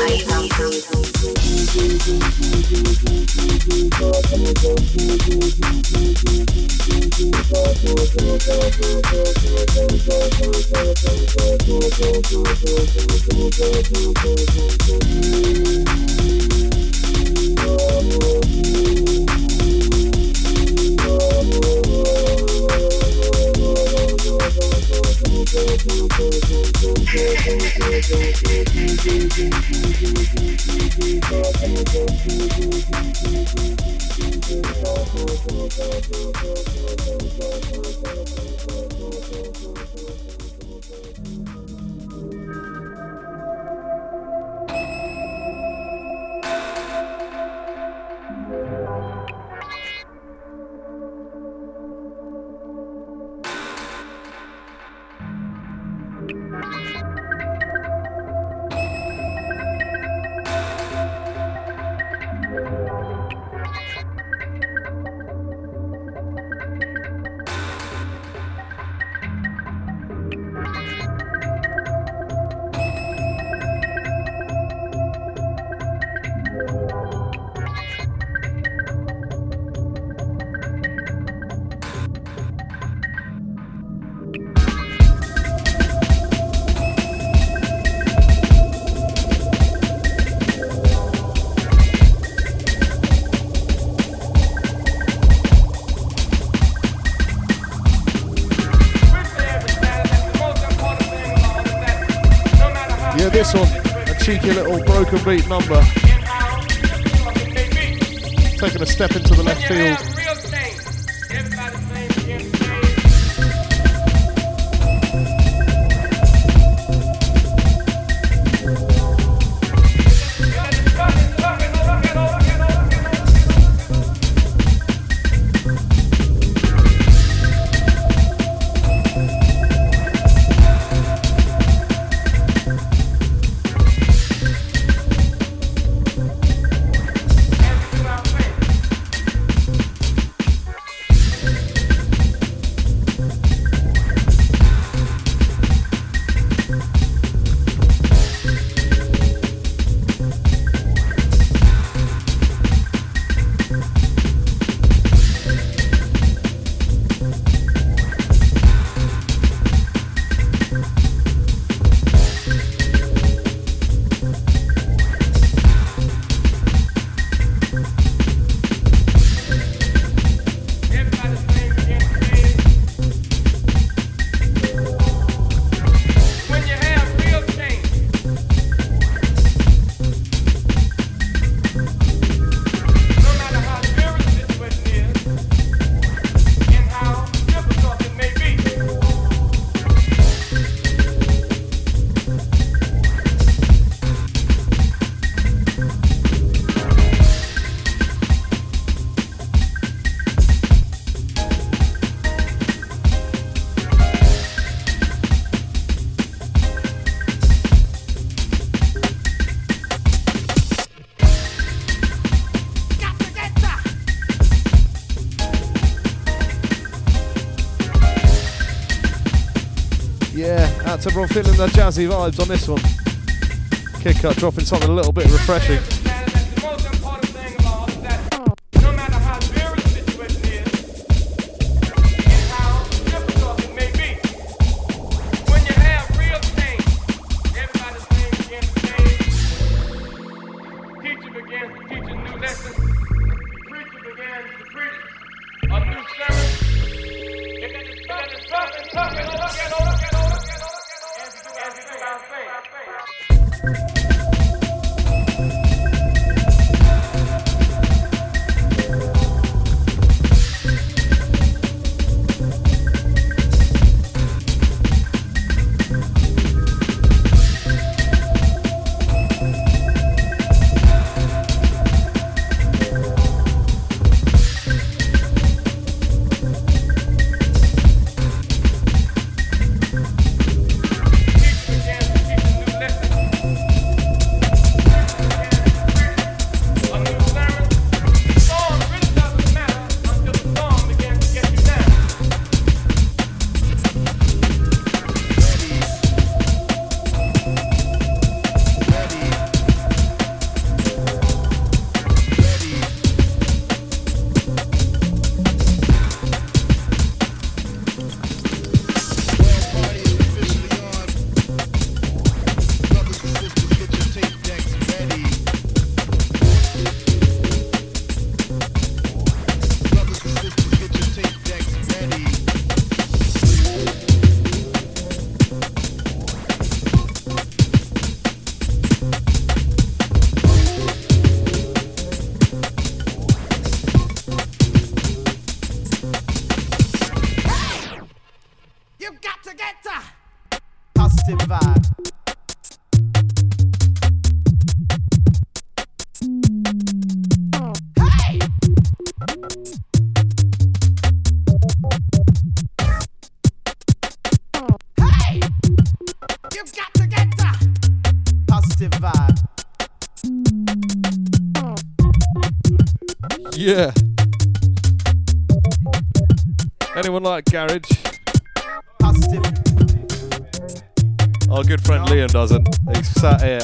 Ahí vamos. Yeah, broken beat number. Taking a step into the left field. Everyone feeling the jazzy vibes on this one. Kick cut, dropping something a little bit refreshing.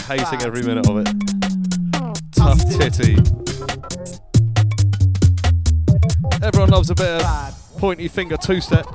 hating every minute of it. Tough titty. Everyone loves a bit of pointy finger two step.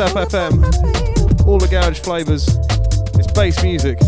Sap All the garage flavours. It's bass music.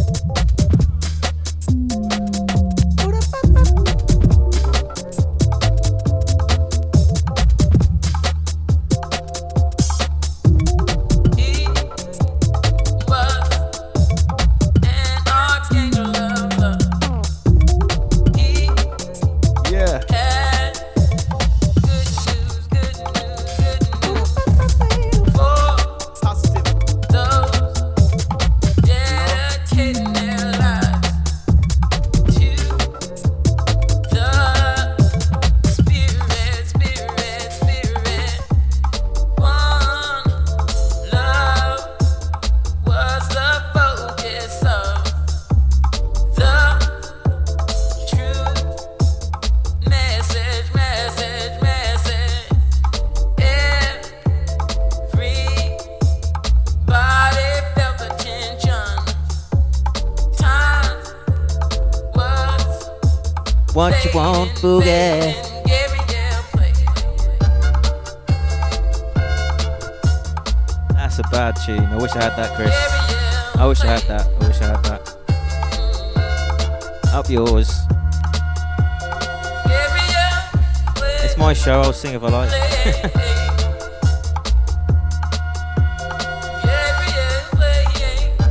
had that, Chris. I wish I had that. I wish I had that. Up yours. It's my show. I'll sing if I like.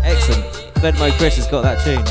Excellent. Venmo Chris has got that tune.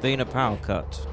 Been a power cut.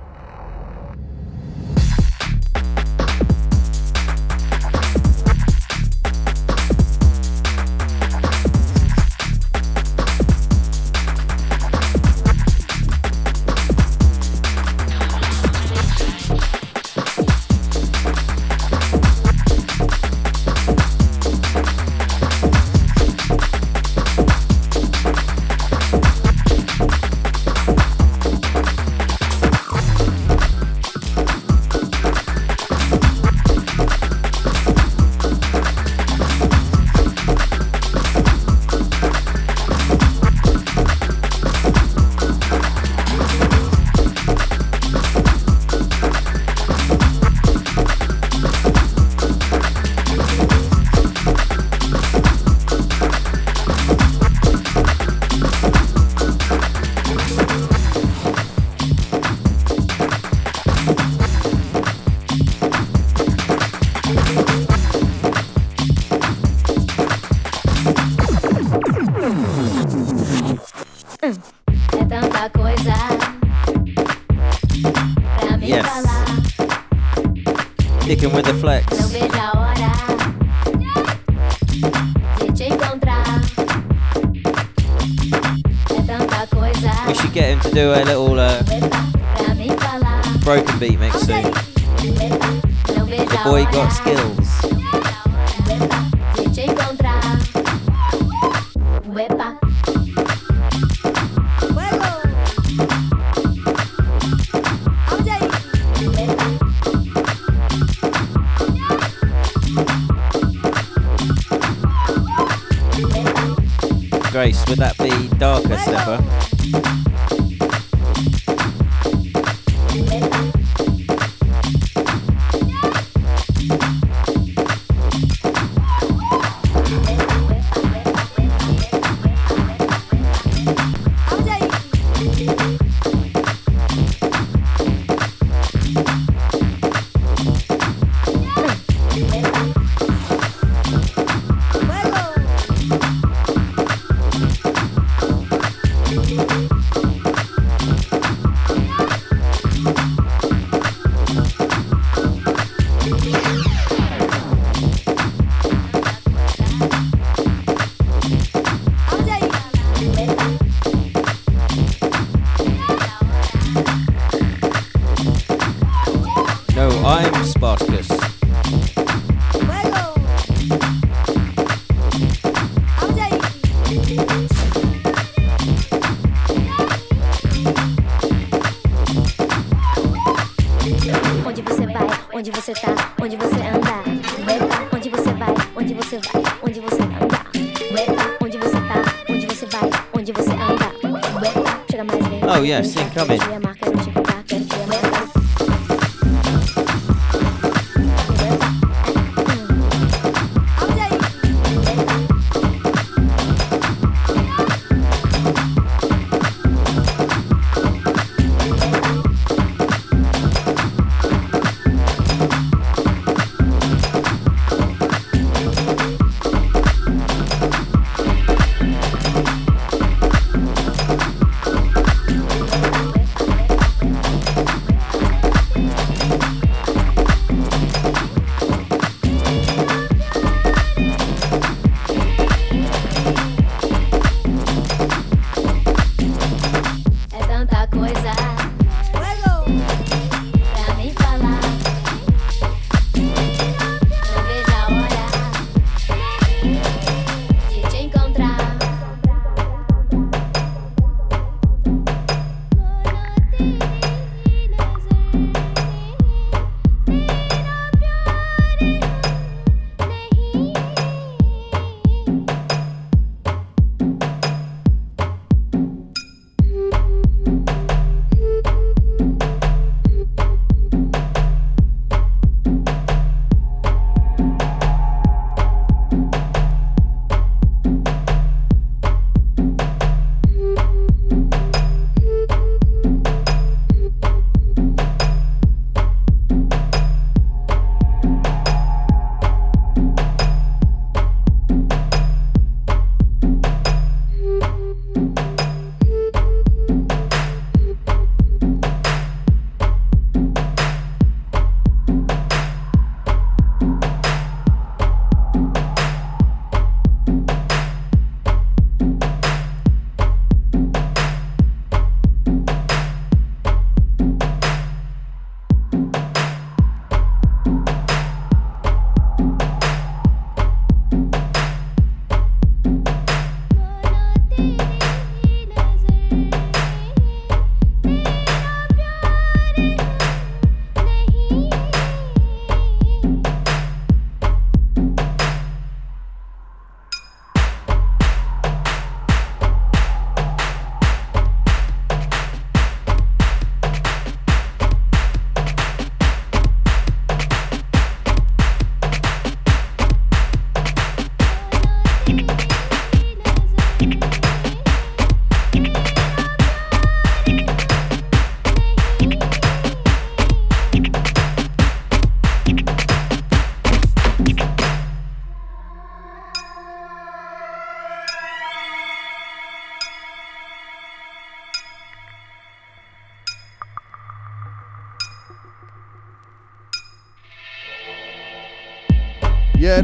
Should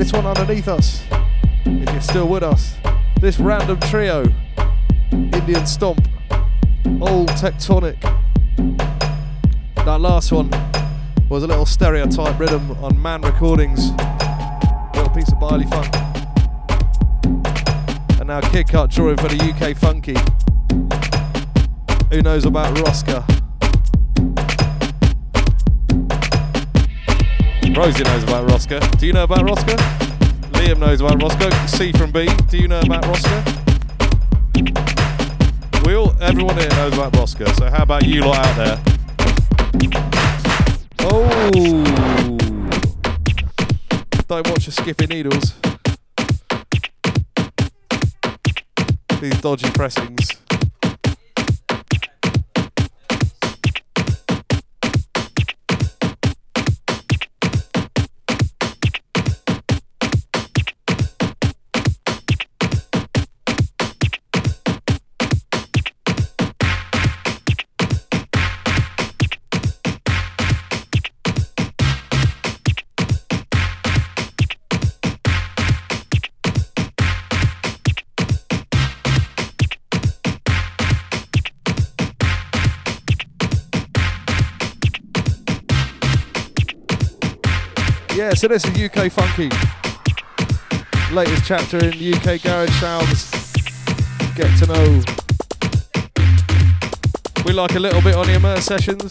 this one underneath us. If you're still with us, this random trio, Indian Stomp, Old Tectonic. That last one was a little stereotype rhythm on Man Recordings. a Little piece of baile funk. And now Kid Cut drawing for the UK Funky. Who knows about Roska? Rosie knows about Roska. Do you know about Roska? Liam knows about Roska. C from B. Do you know about Roska? We all, everyone here knows about Roska. So how about you lot out there? Oh! Don't watch the skipping needles. These dodgy pressings. So this is UK Funky. Latest chapter in UK Garage Sounds. Get to know. We like a little bit on the immerse sessions.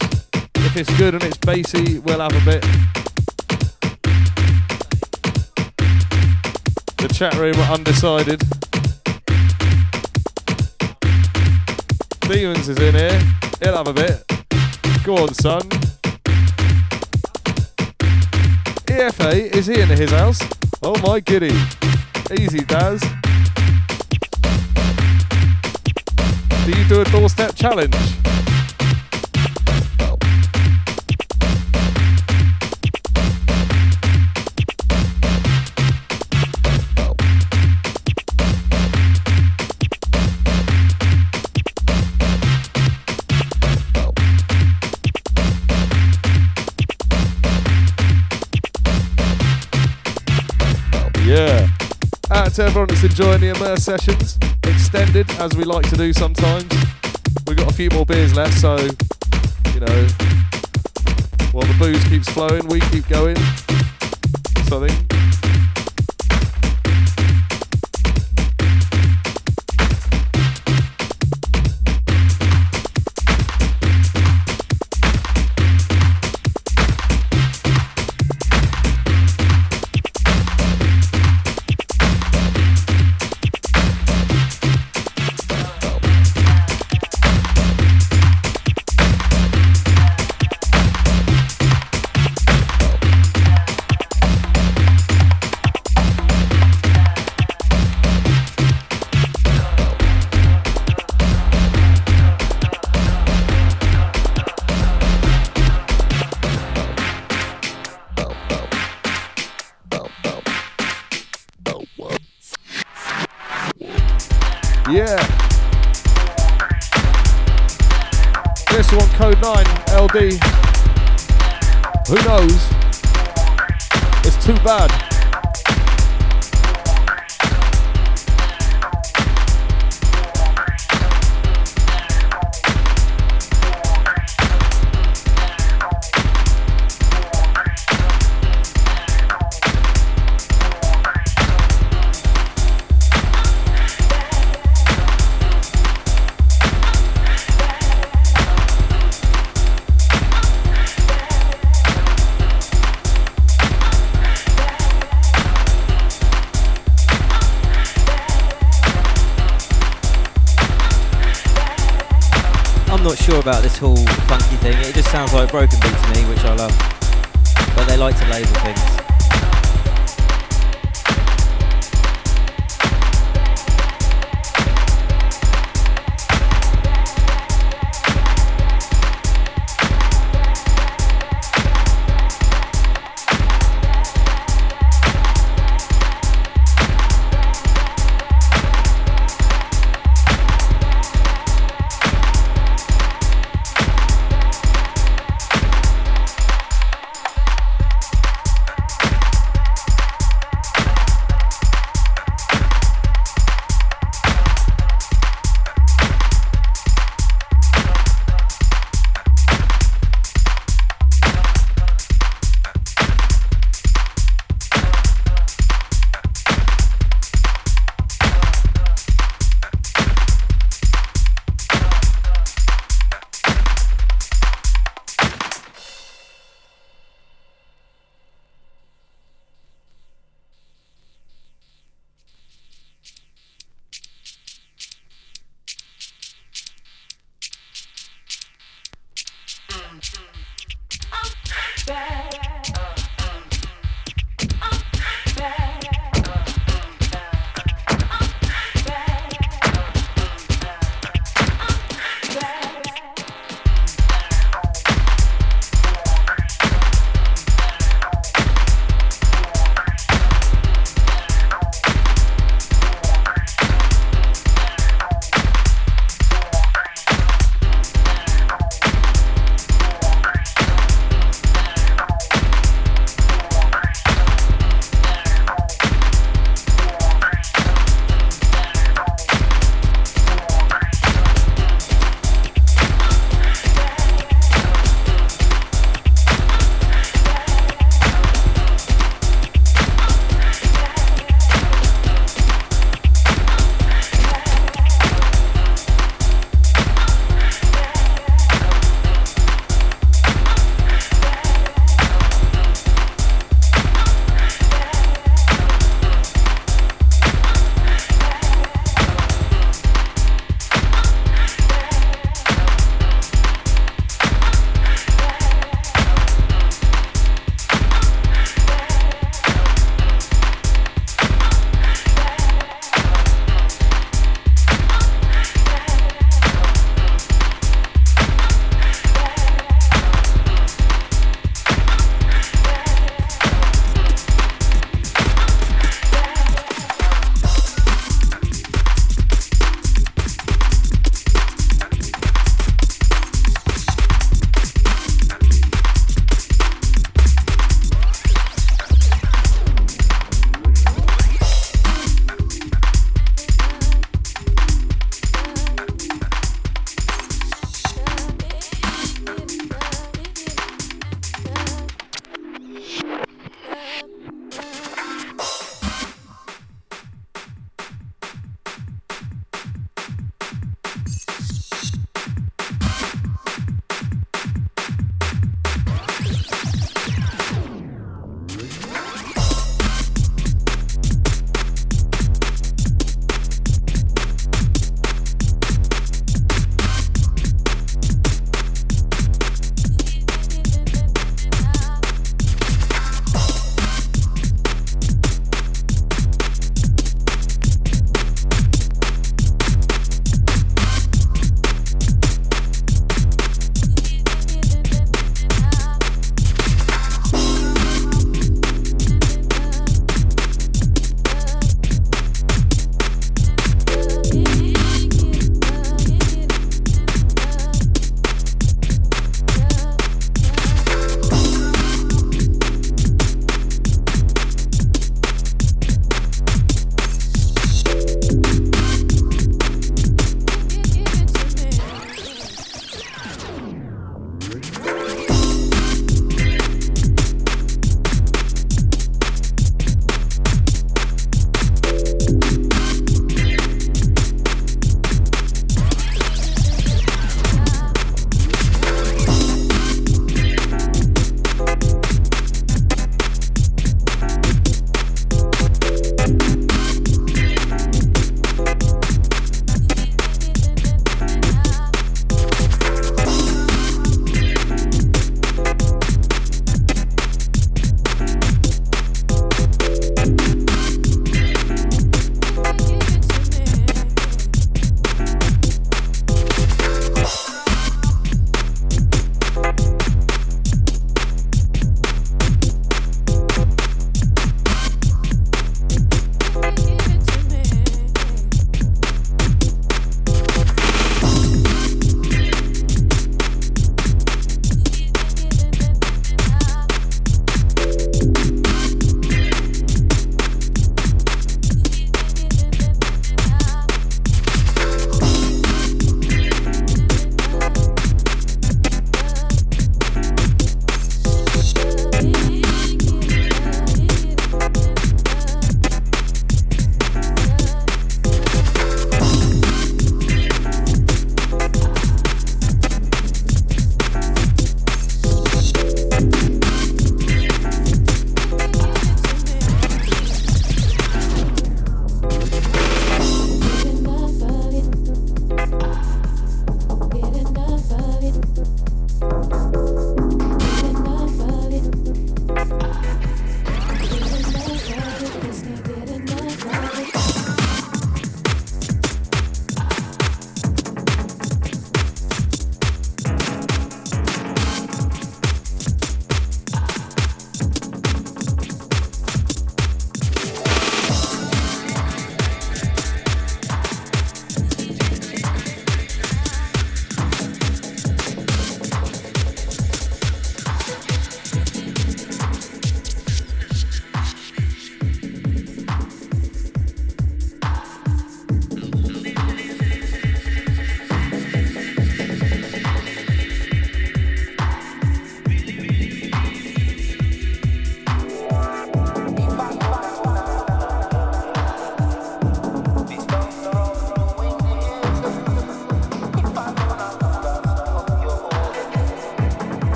If it's good and it's bassy, we'll have a bit. The chat room are undecided. Stevens is in here. He'll have a bit. Go on, son. EFA, is he in his house? Oh my giddy. Easy, Daz. Do you do a doorstep challenge? Yeah. Out to everyone that's enjoying the immerse sessions, extended as we like to do sometimes. We've got a few more beers left, so you know, while the booze keeps flowing, we keep going. So 9, about this whole funky thing. It just sounds like broken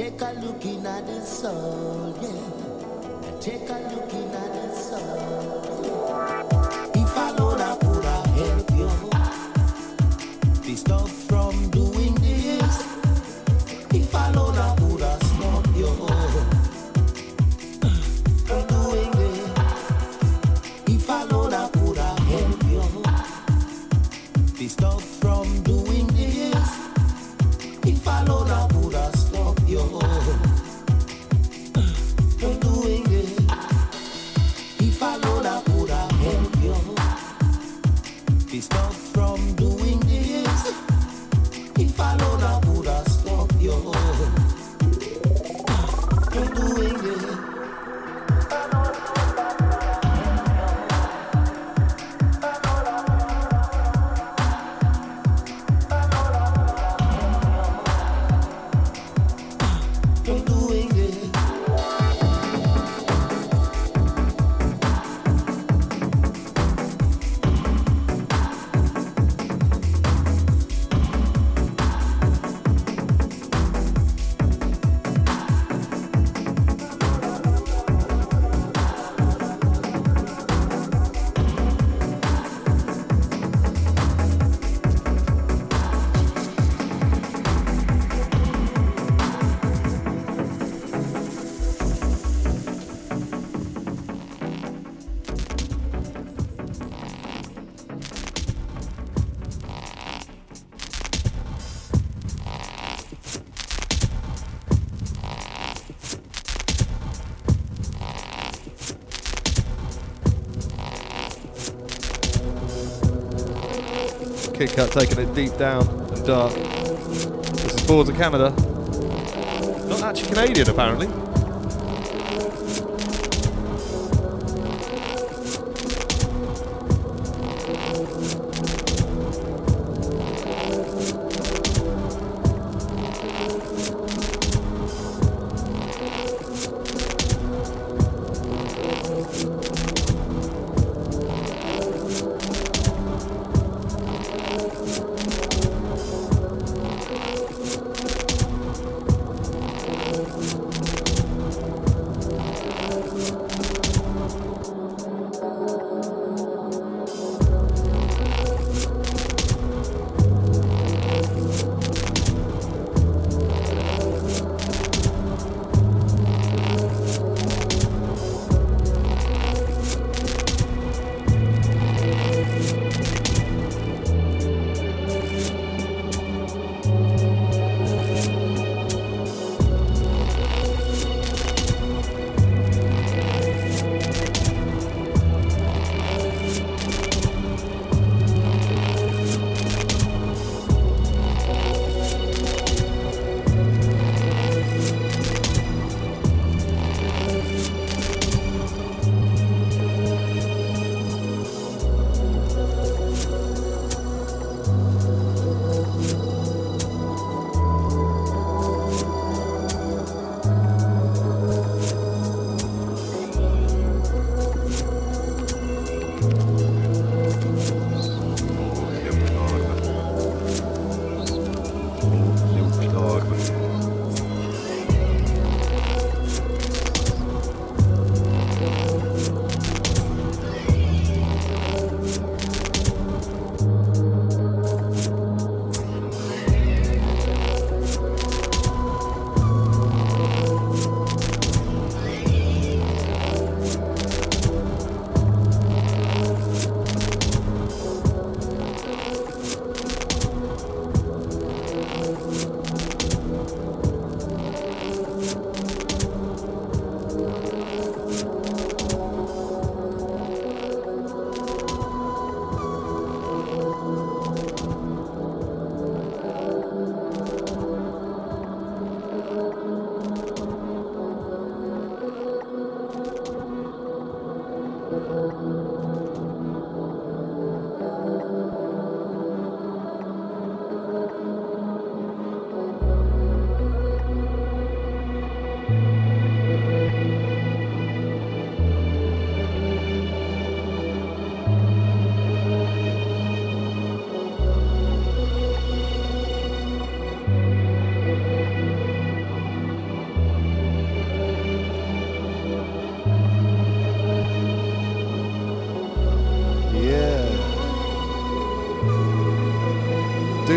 Take a look in at the sun. kick out, taking it deep down and dark. This is Boards of Canada. Not actually Canadian, apparently.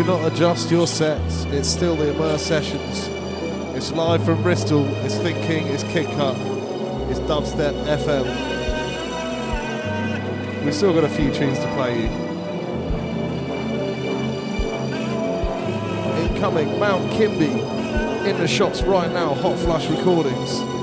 Not adjust your sets. It's still the Immerse Sessions. It's live from Bristol. It's Thinking. It's Kick Cut. It's Dubstep FM. We've still got a few tunes to play you. Incoming Mount Kimbie in the shops right now. Hot Flush Recordings.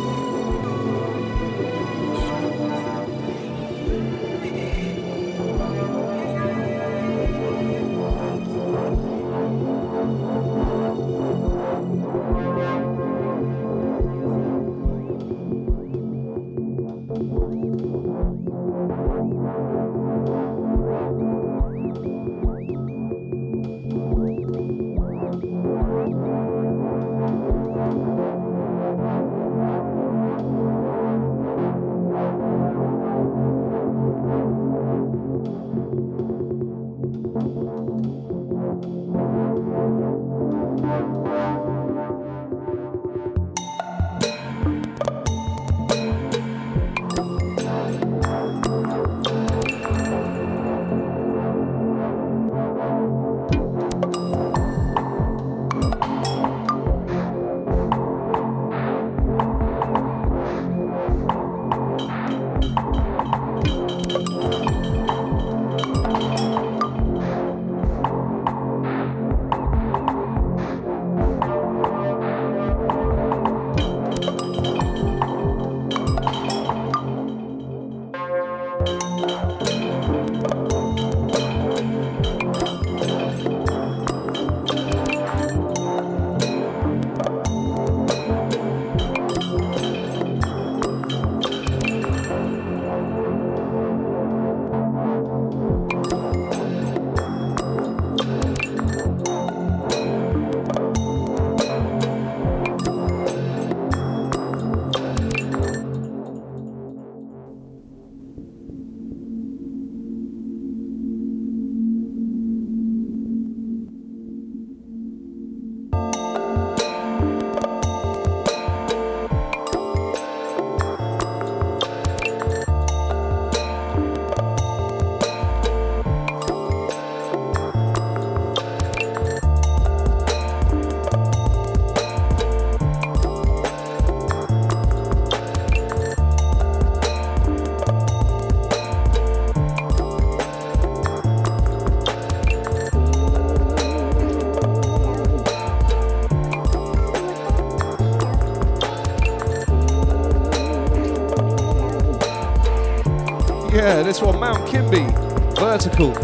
Vertical.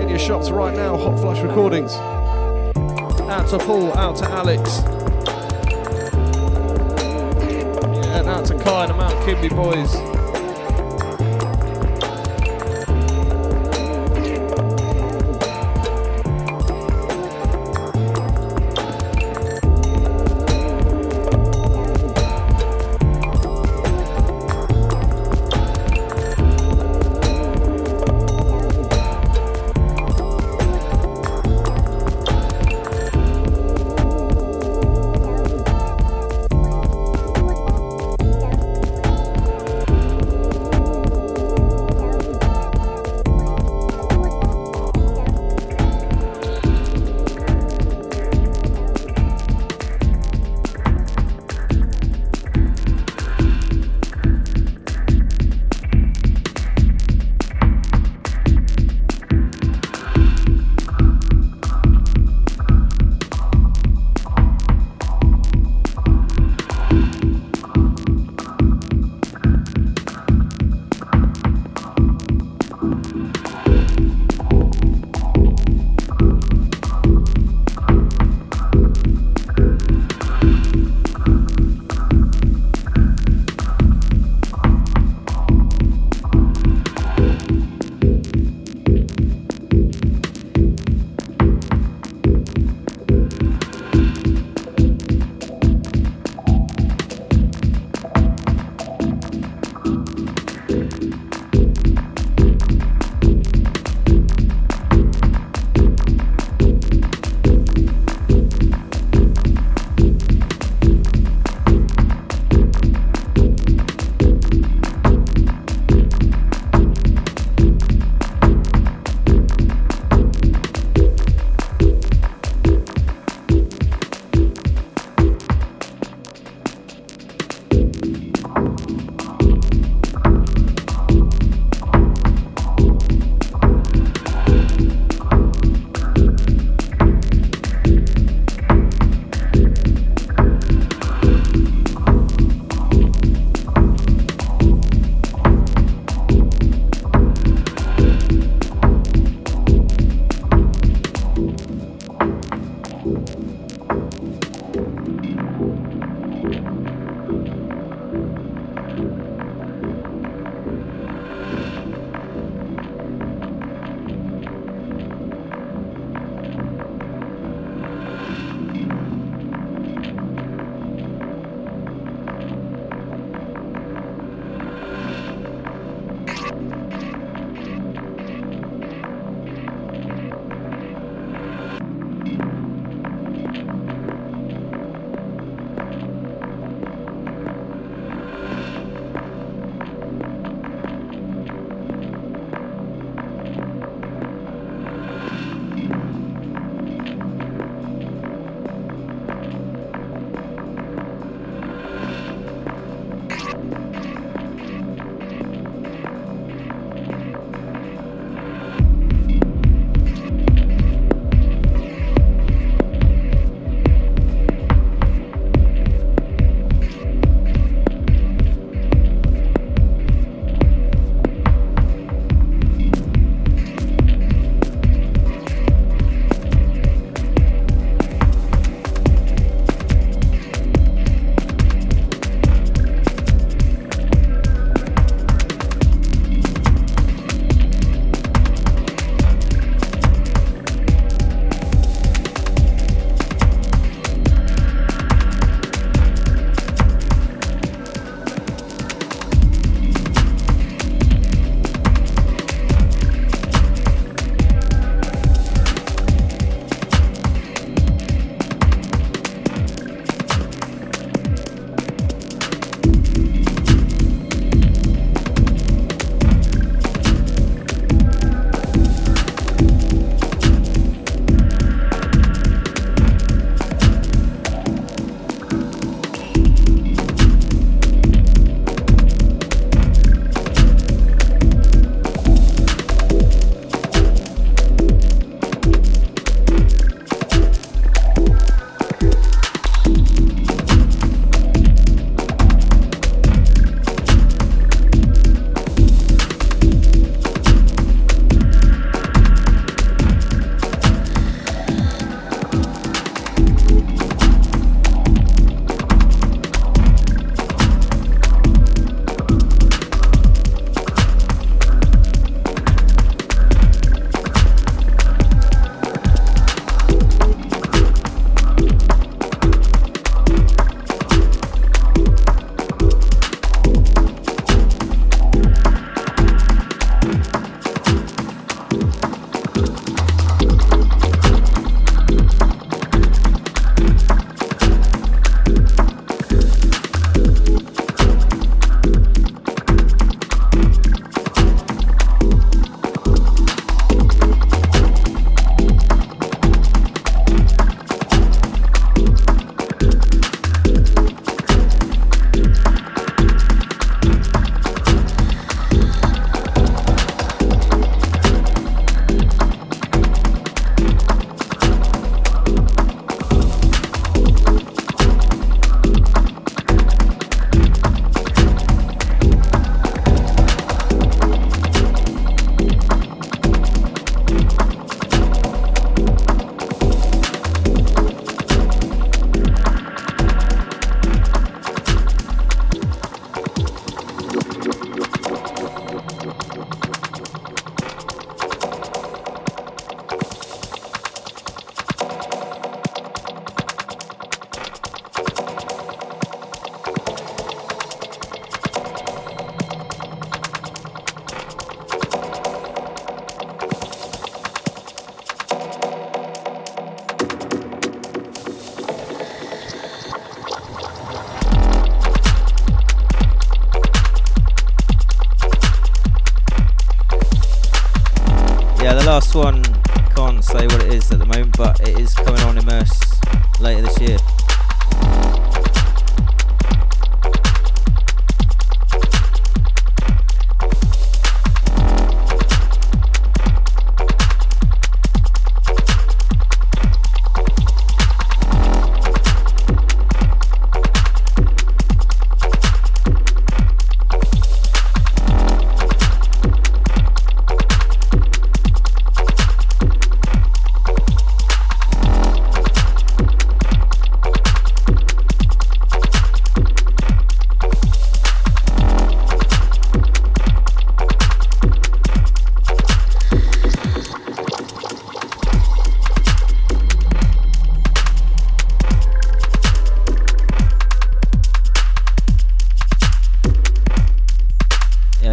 In your shops right now, Hot Flush Recordings. Out to Paul, out to Alex. And out to Kai and the Mount Kimbie boys. last one.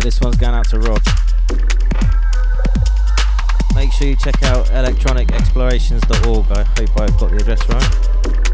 this one's going out to Rob. Make sure you check out electronicexplorations.org. I hope I've got the address right.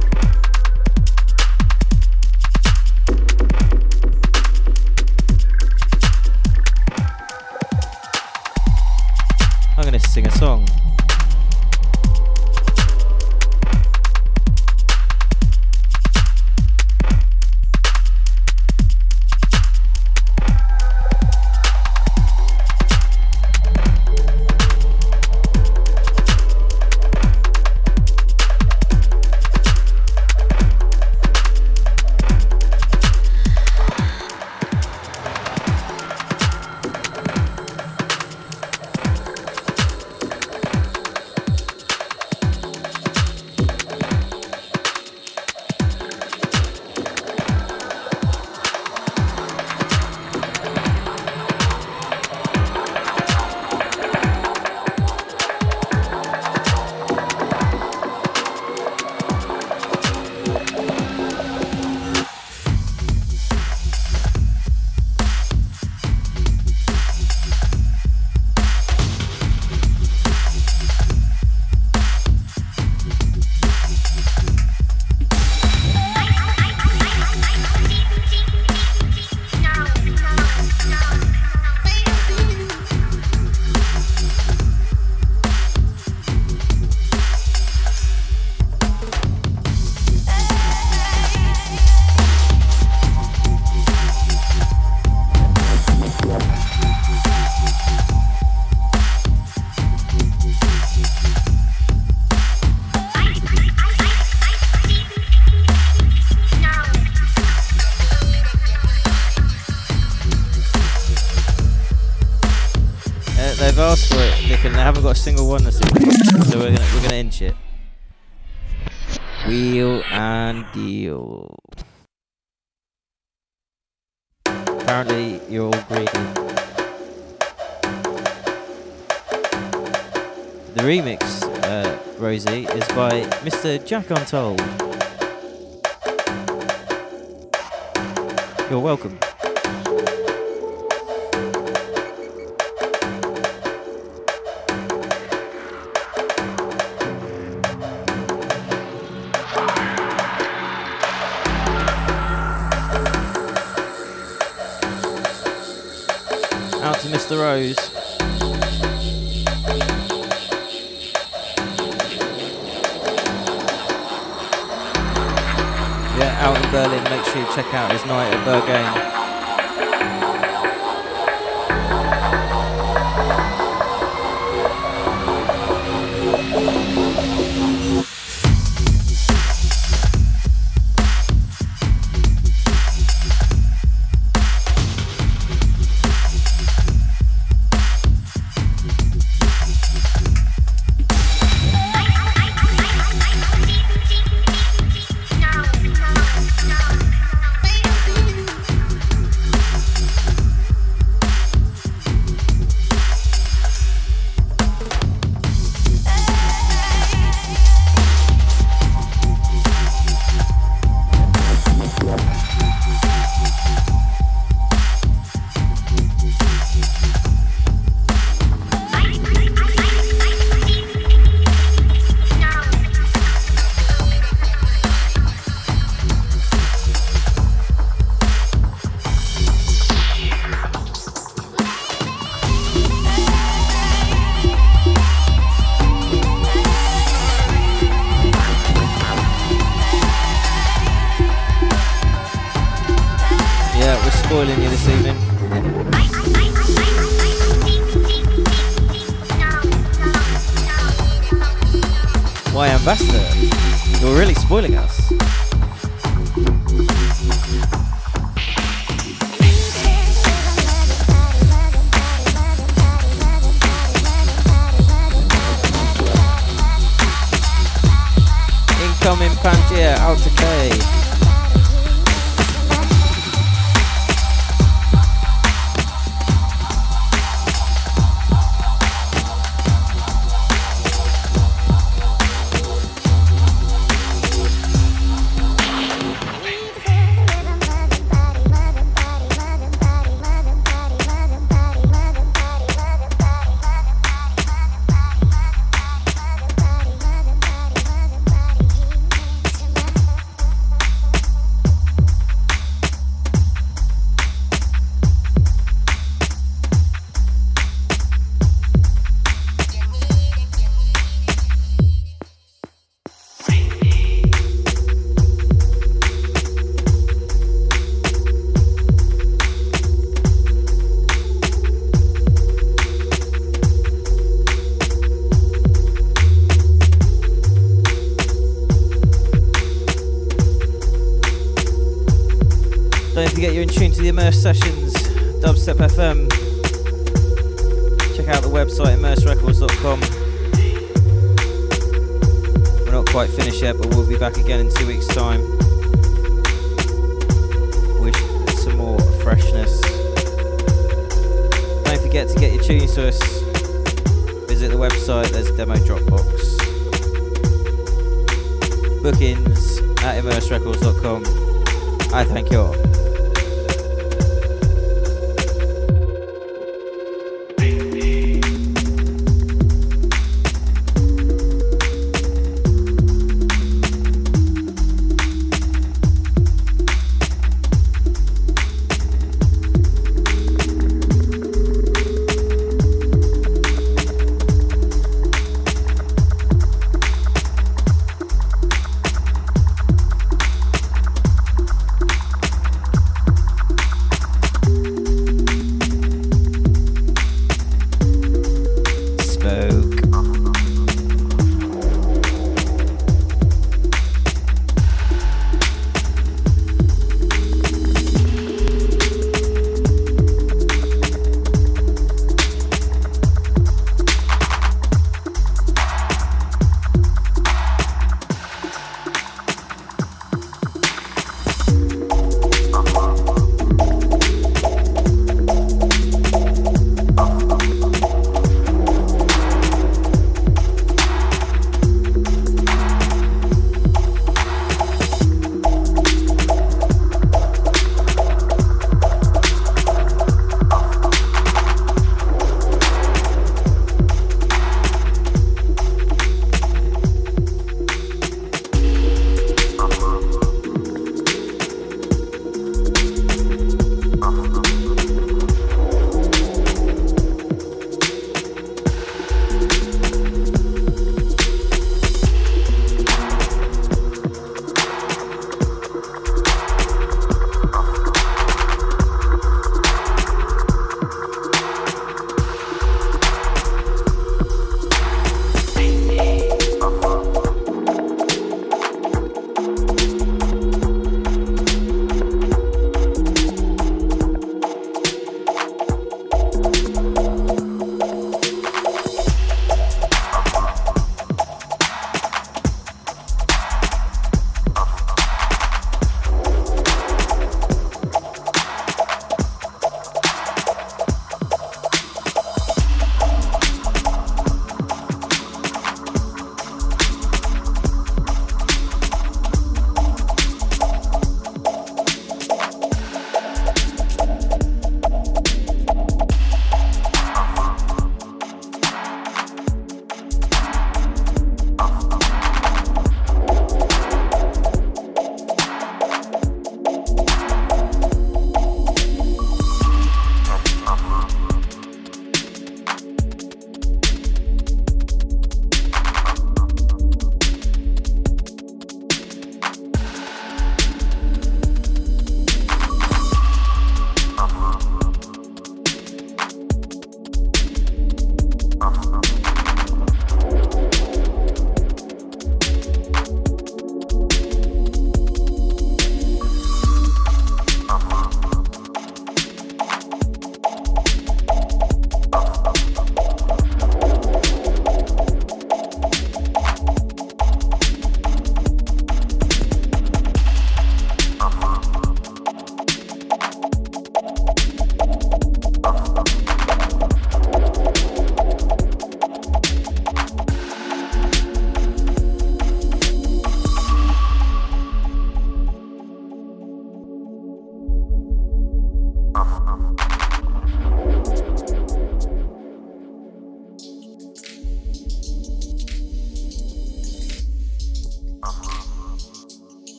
Jack Untold.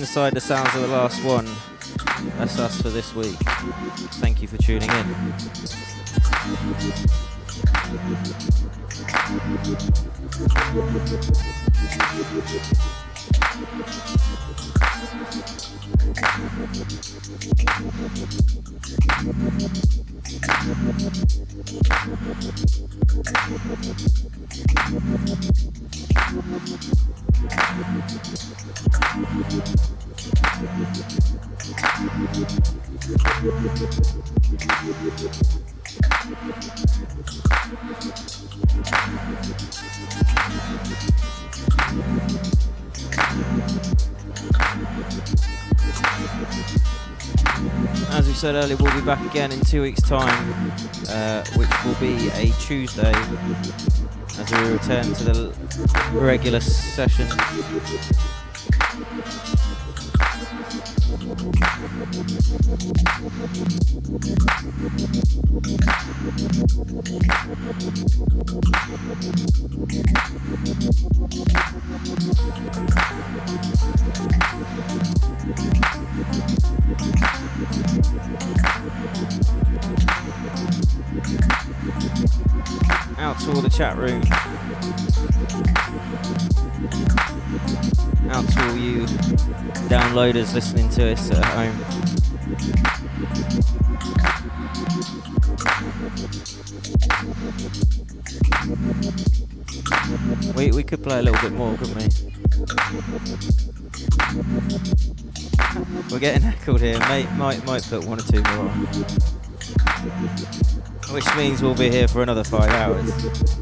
Inside the sounds of the last one. That's us for this week. Thank you for tuning in. Said earlier, we'll be back again in two weeks' time, uh, which will be a Tuesday, as we return to the regular session. Listening to us at home. We, we could play a little bit more, couldn't we? We're getting heckled here. Might, might, might put one or two more on. Which means we'll be here for another five hours.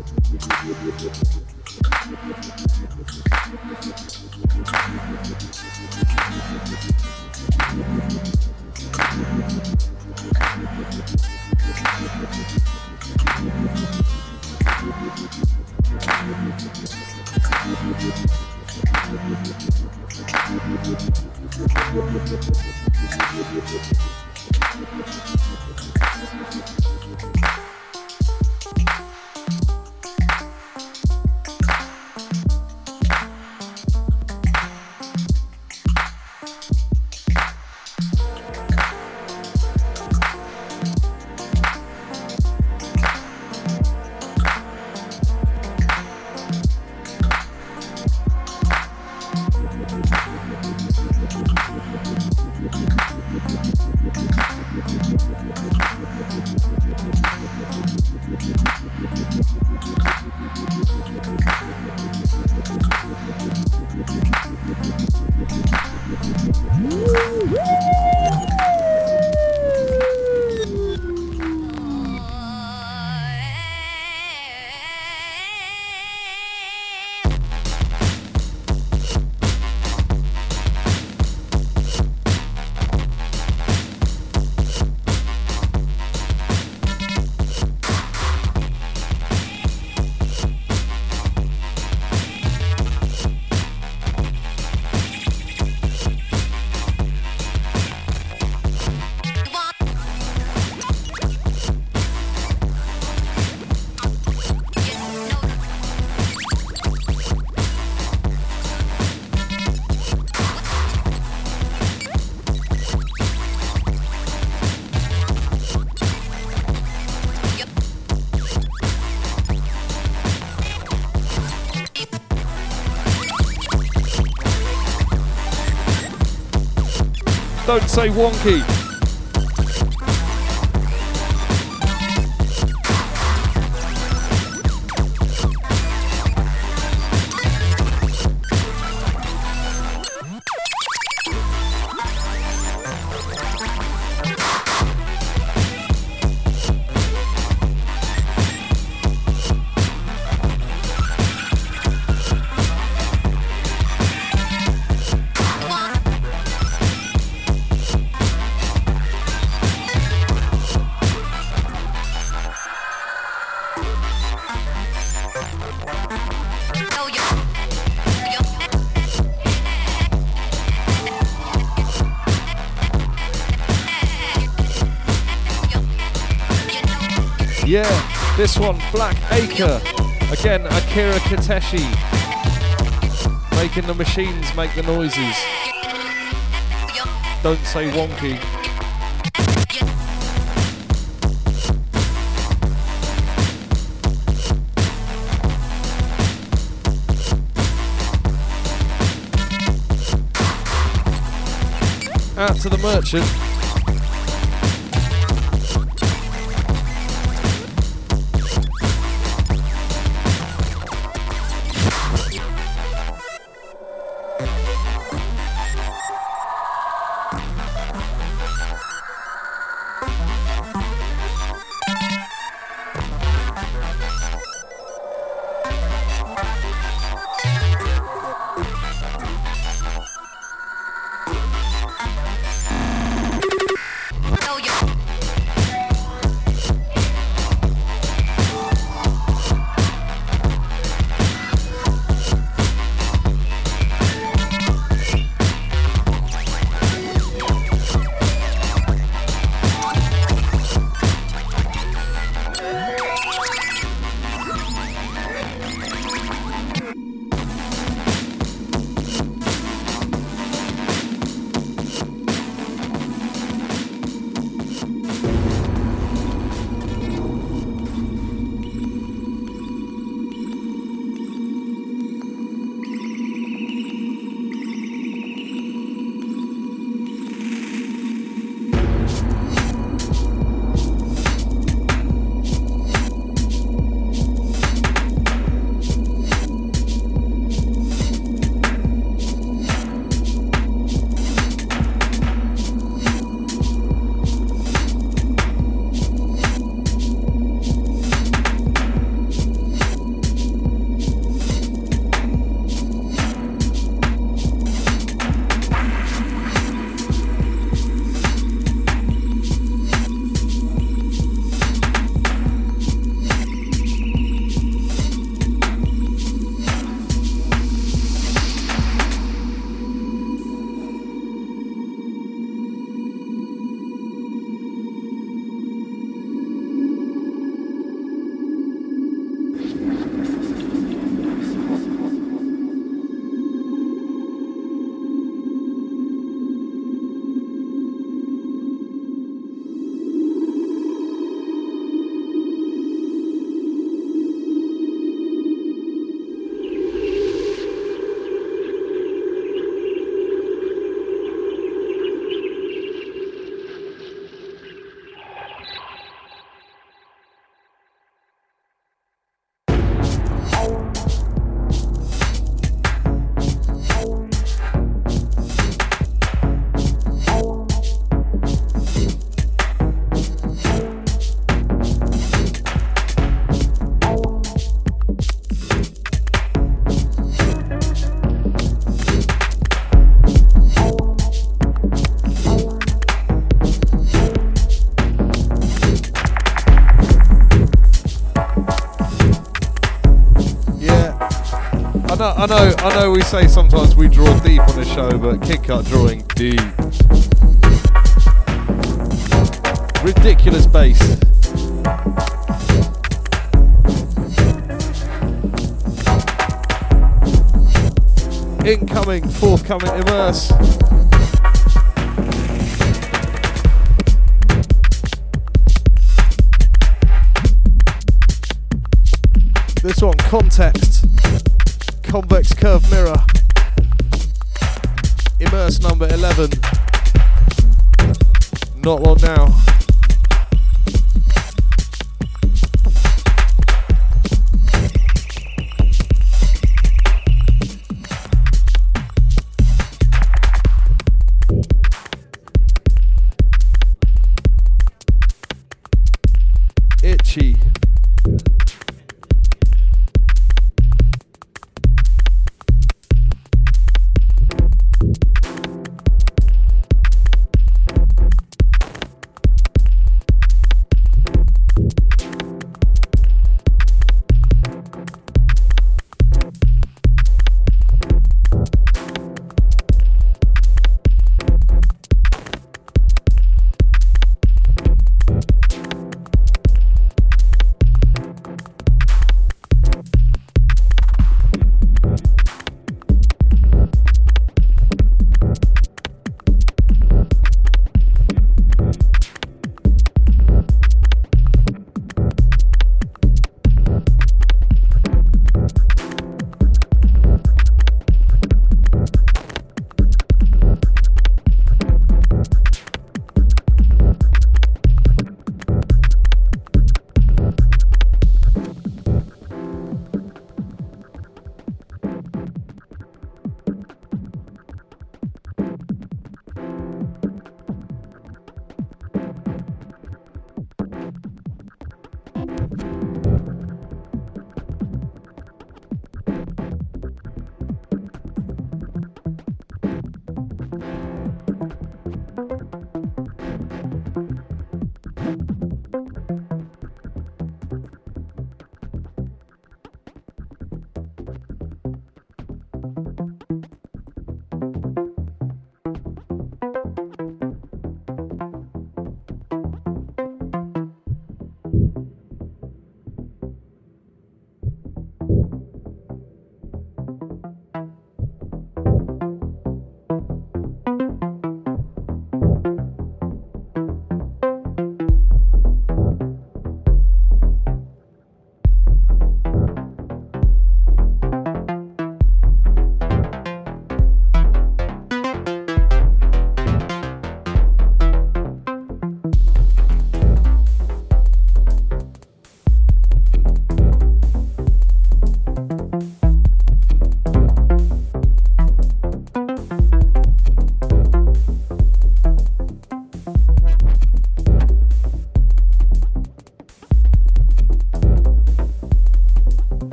Don't say wonky. This one, Black Acre. Again, Akira Kiteshi. Making the machines make the noises. Don't say wonky. Out to the merchant. I know, I know. We say sometimes we draw deep on this show, but Kid Cut drawing deep. Ridiculous bass. Incoming, forthcoming, immerse. This one, context, convex curve mirror, immerse number 11. Not long now.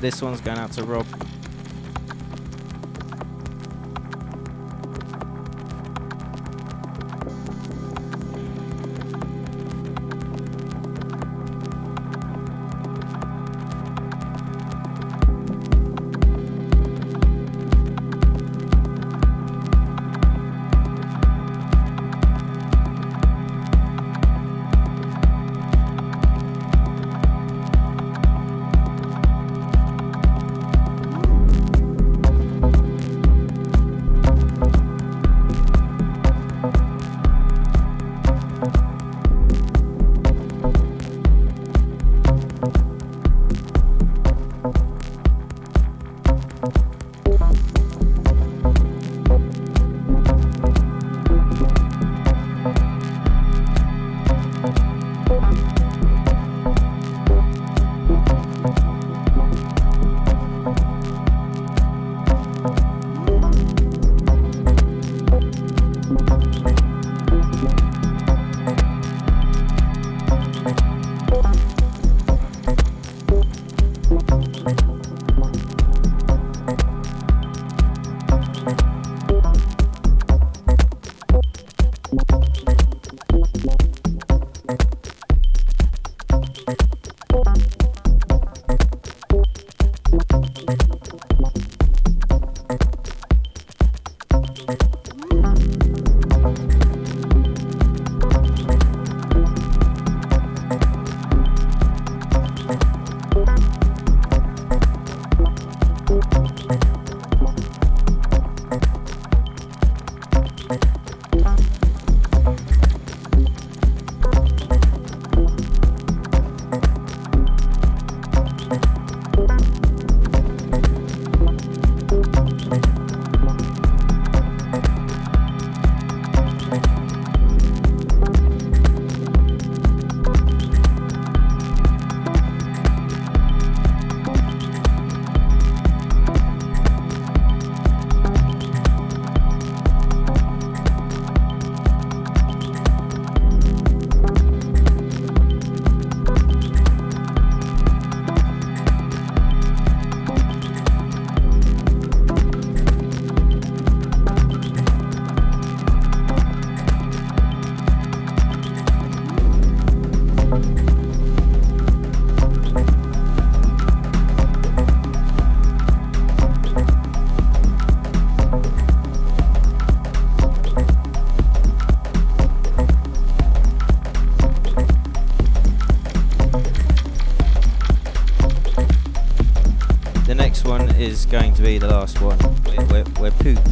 this one's going out to Rob. going to be the last one. We're, we're, we're pooped.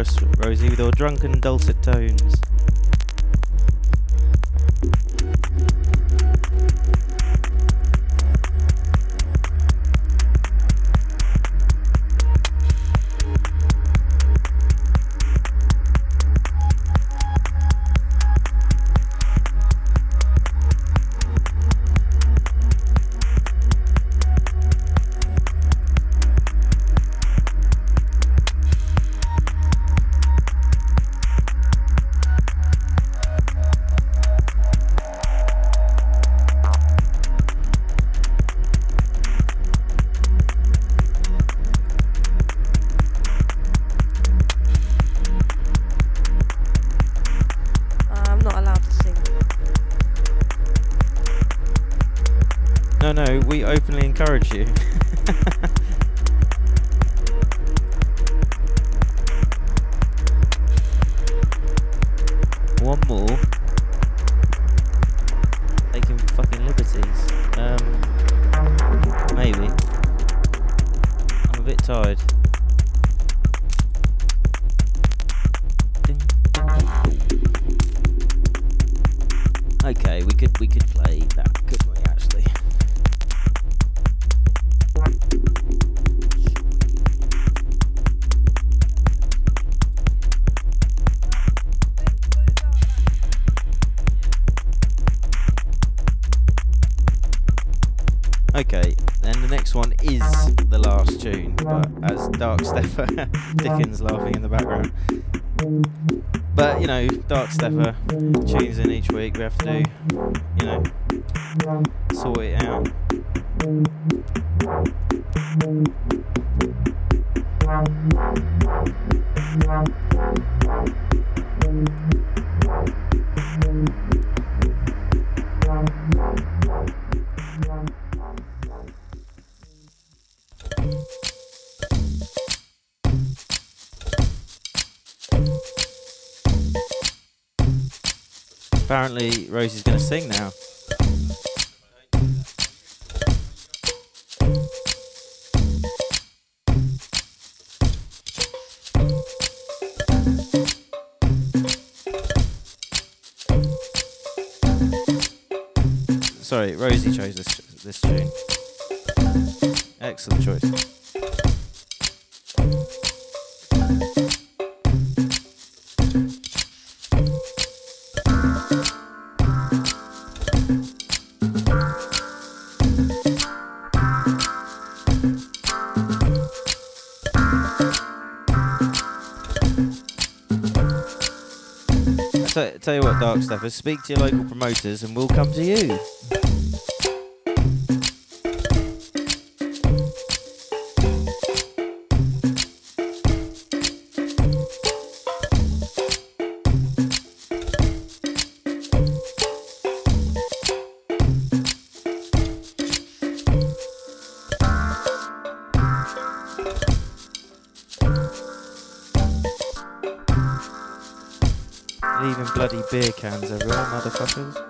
Rosie, with her drunken dulcet tones. But speak to your local promoters and we'll come to you. Beer cans everywhere, motherfuckers.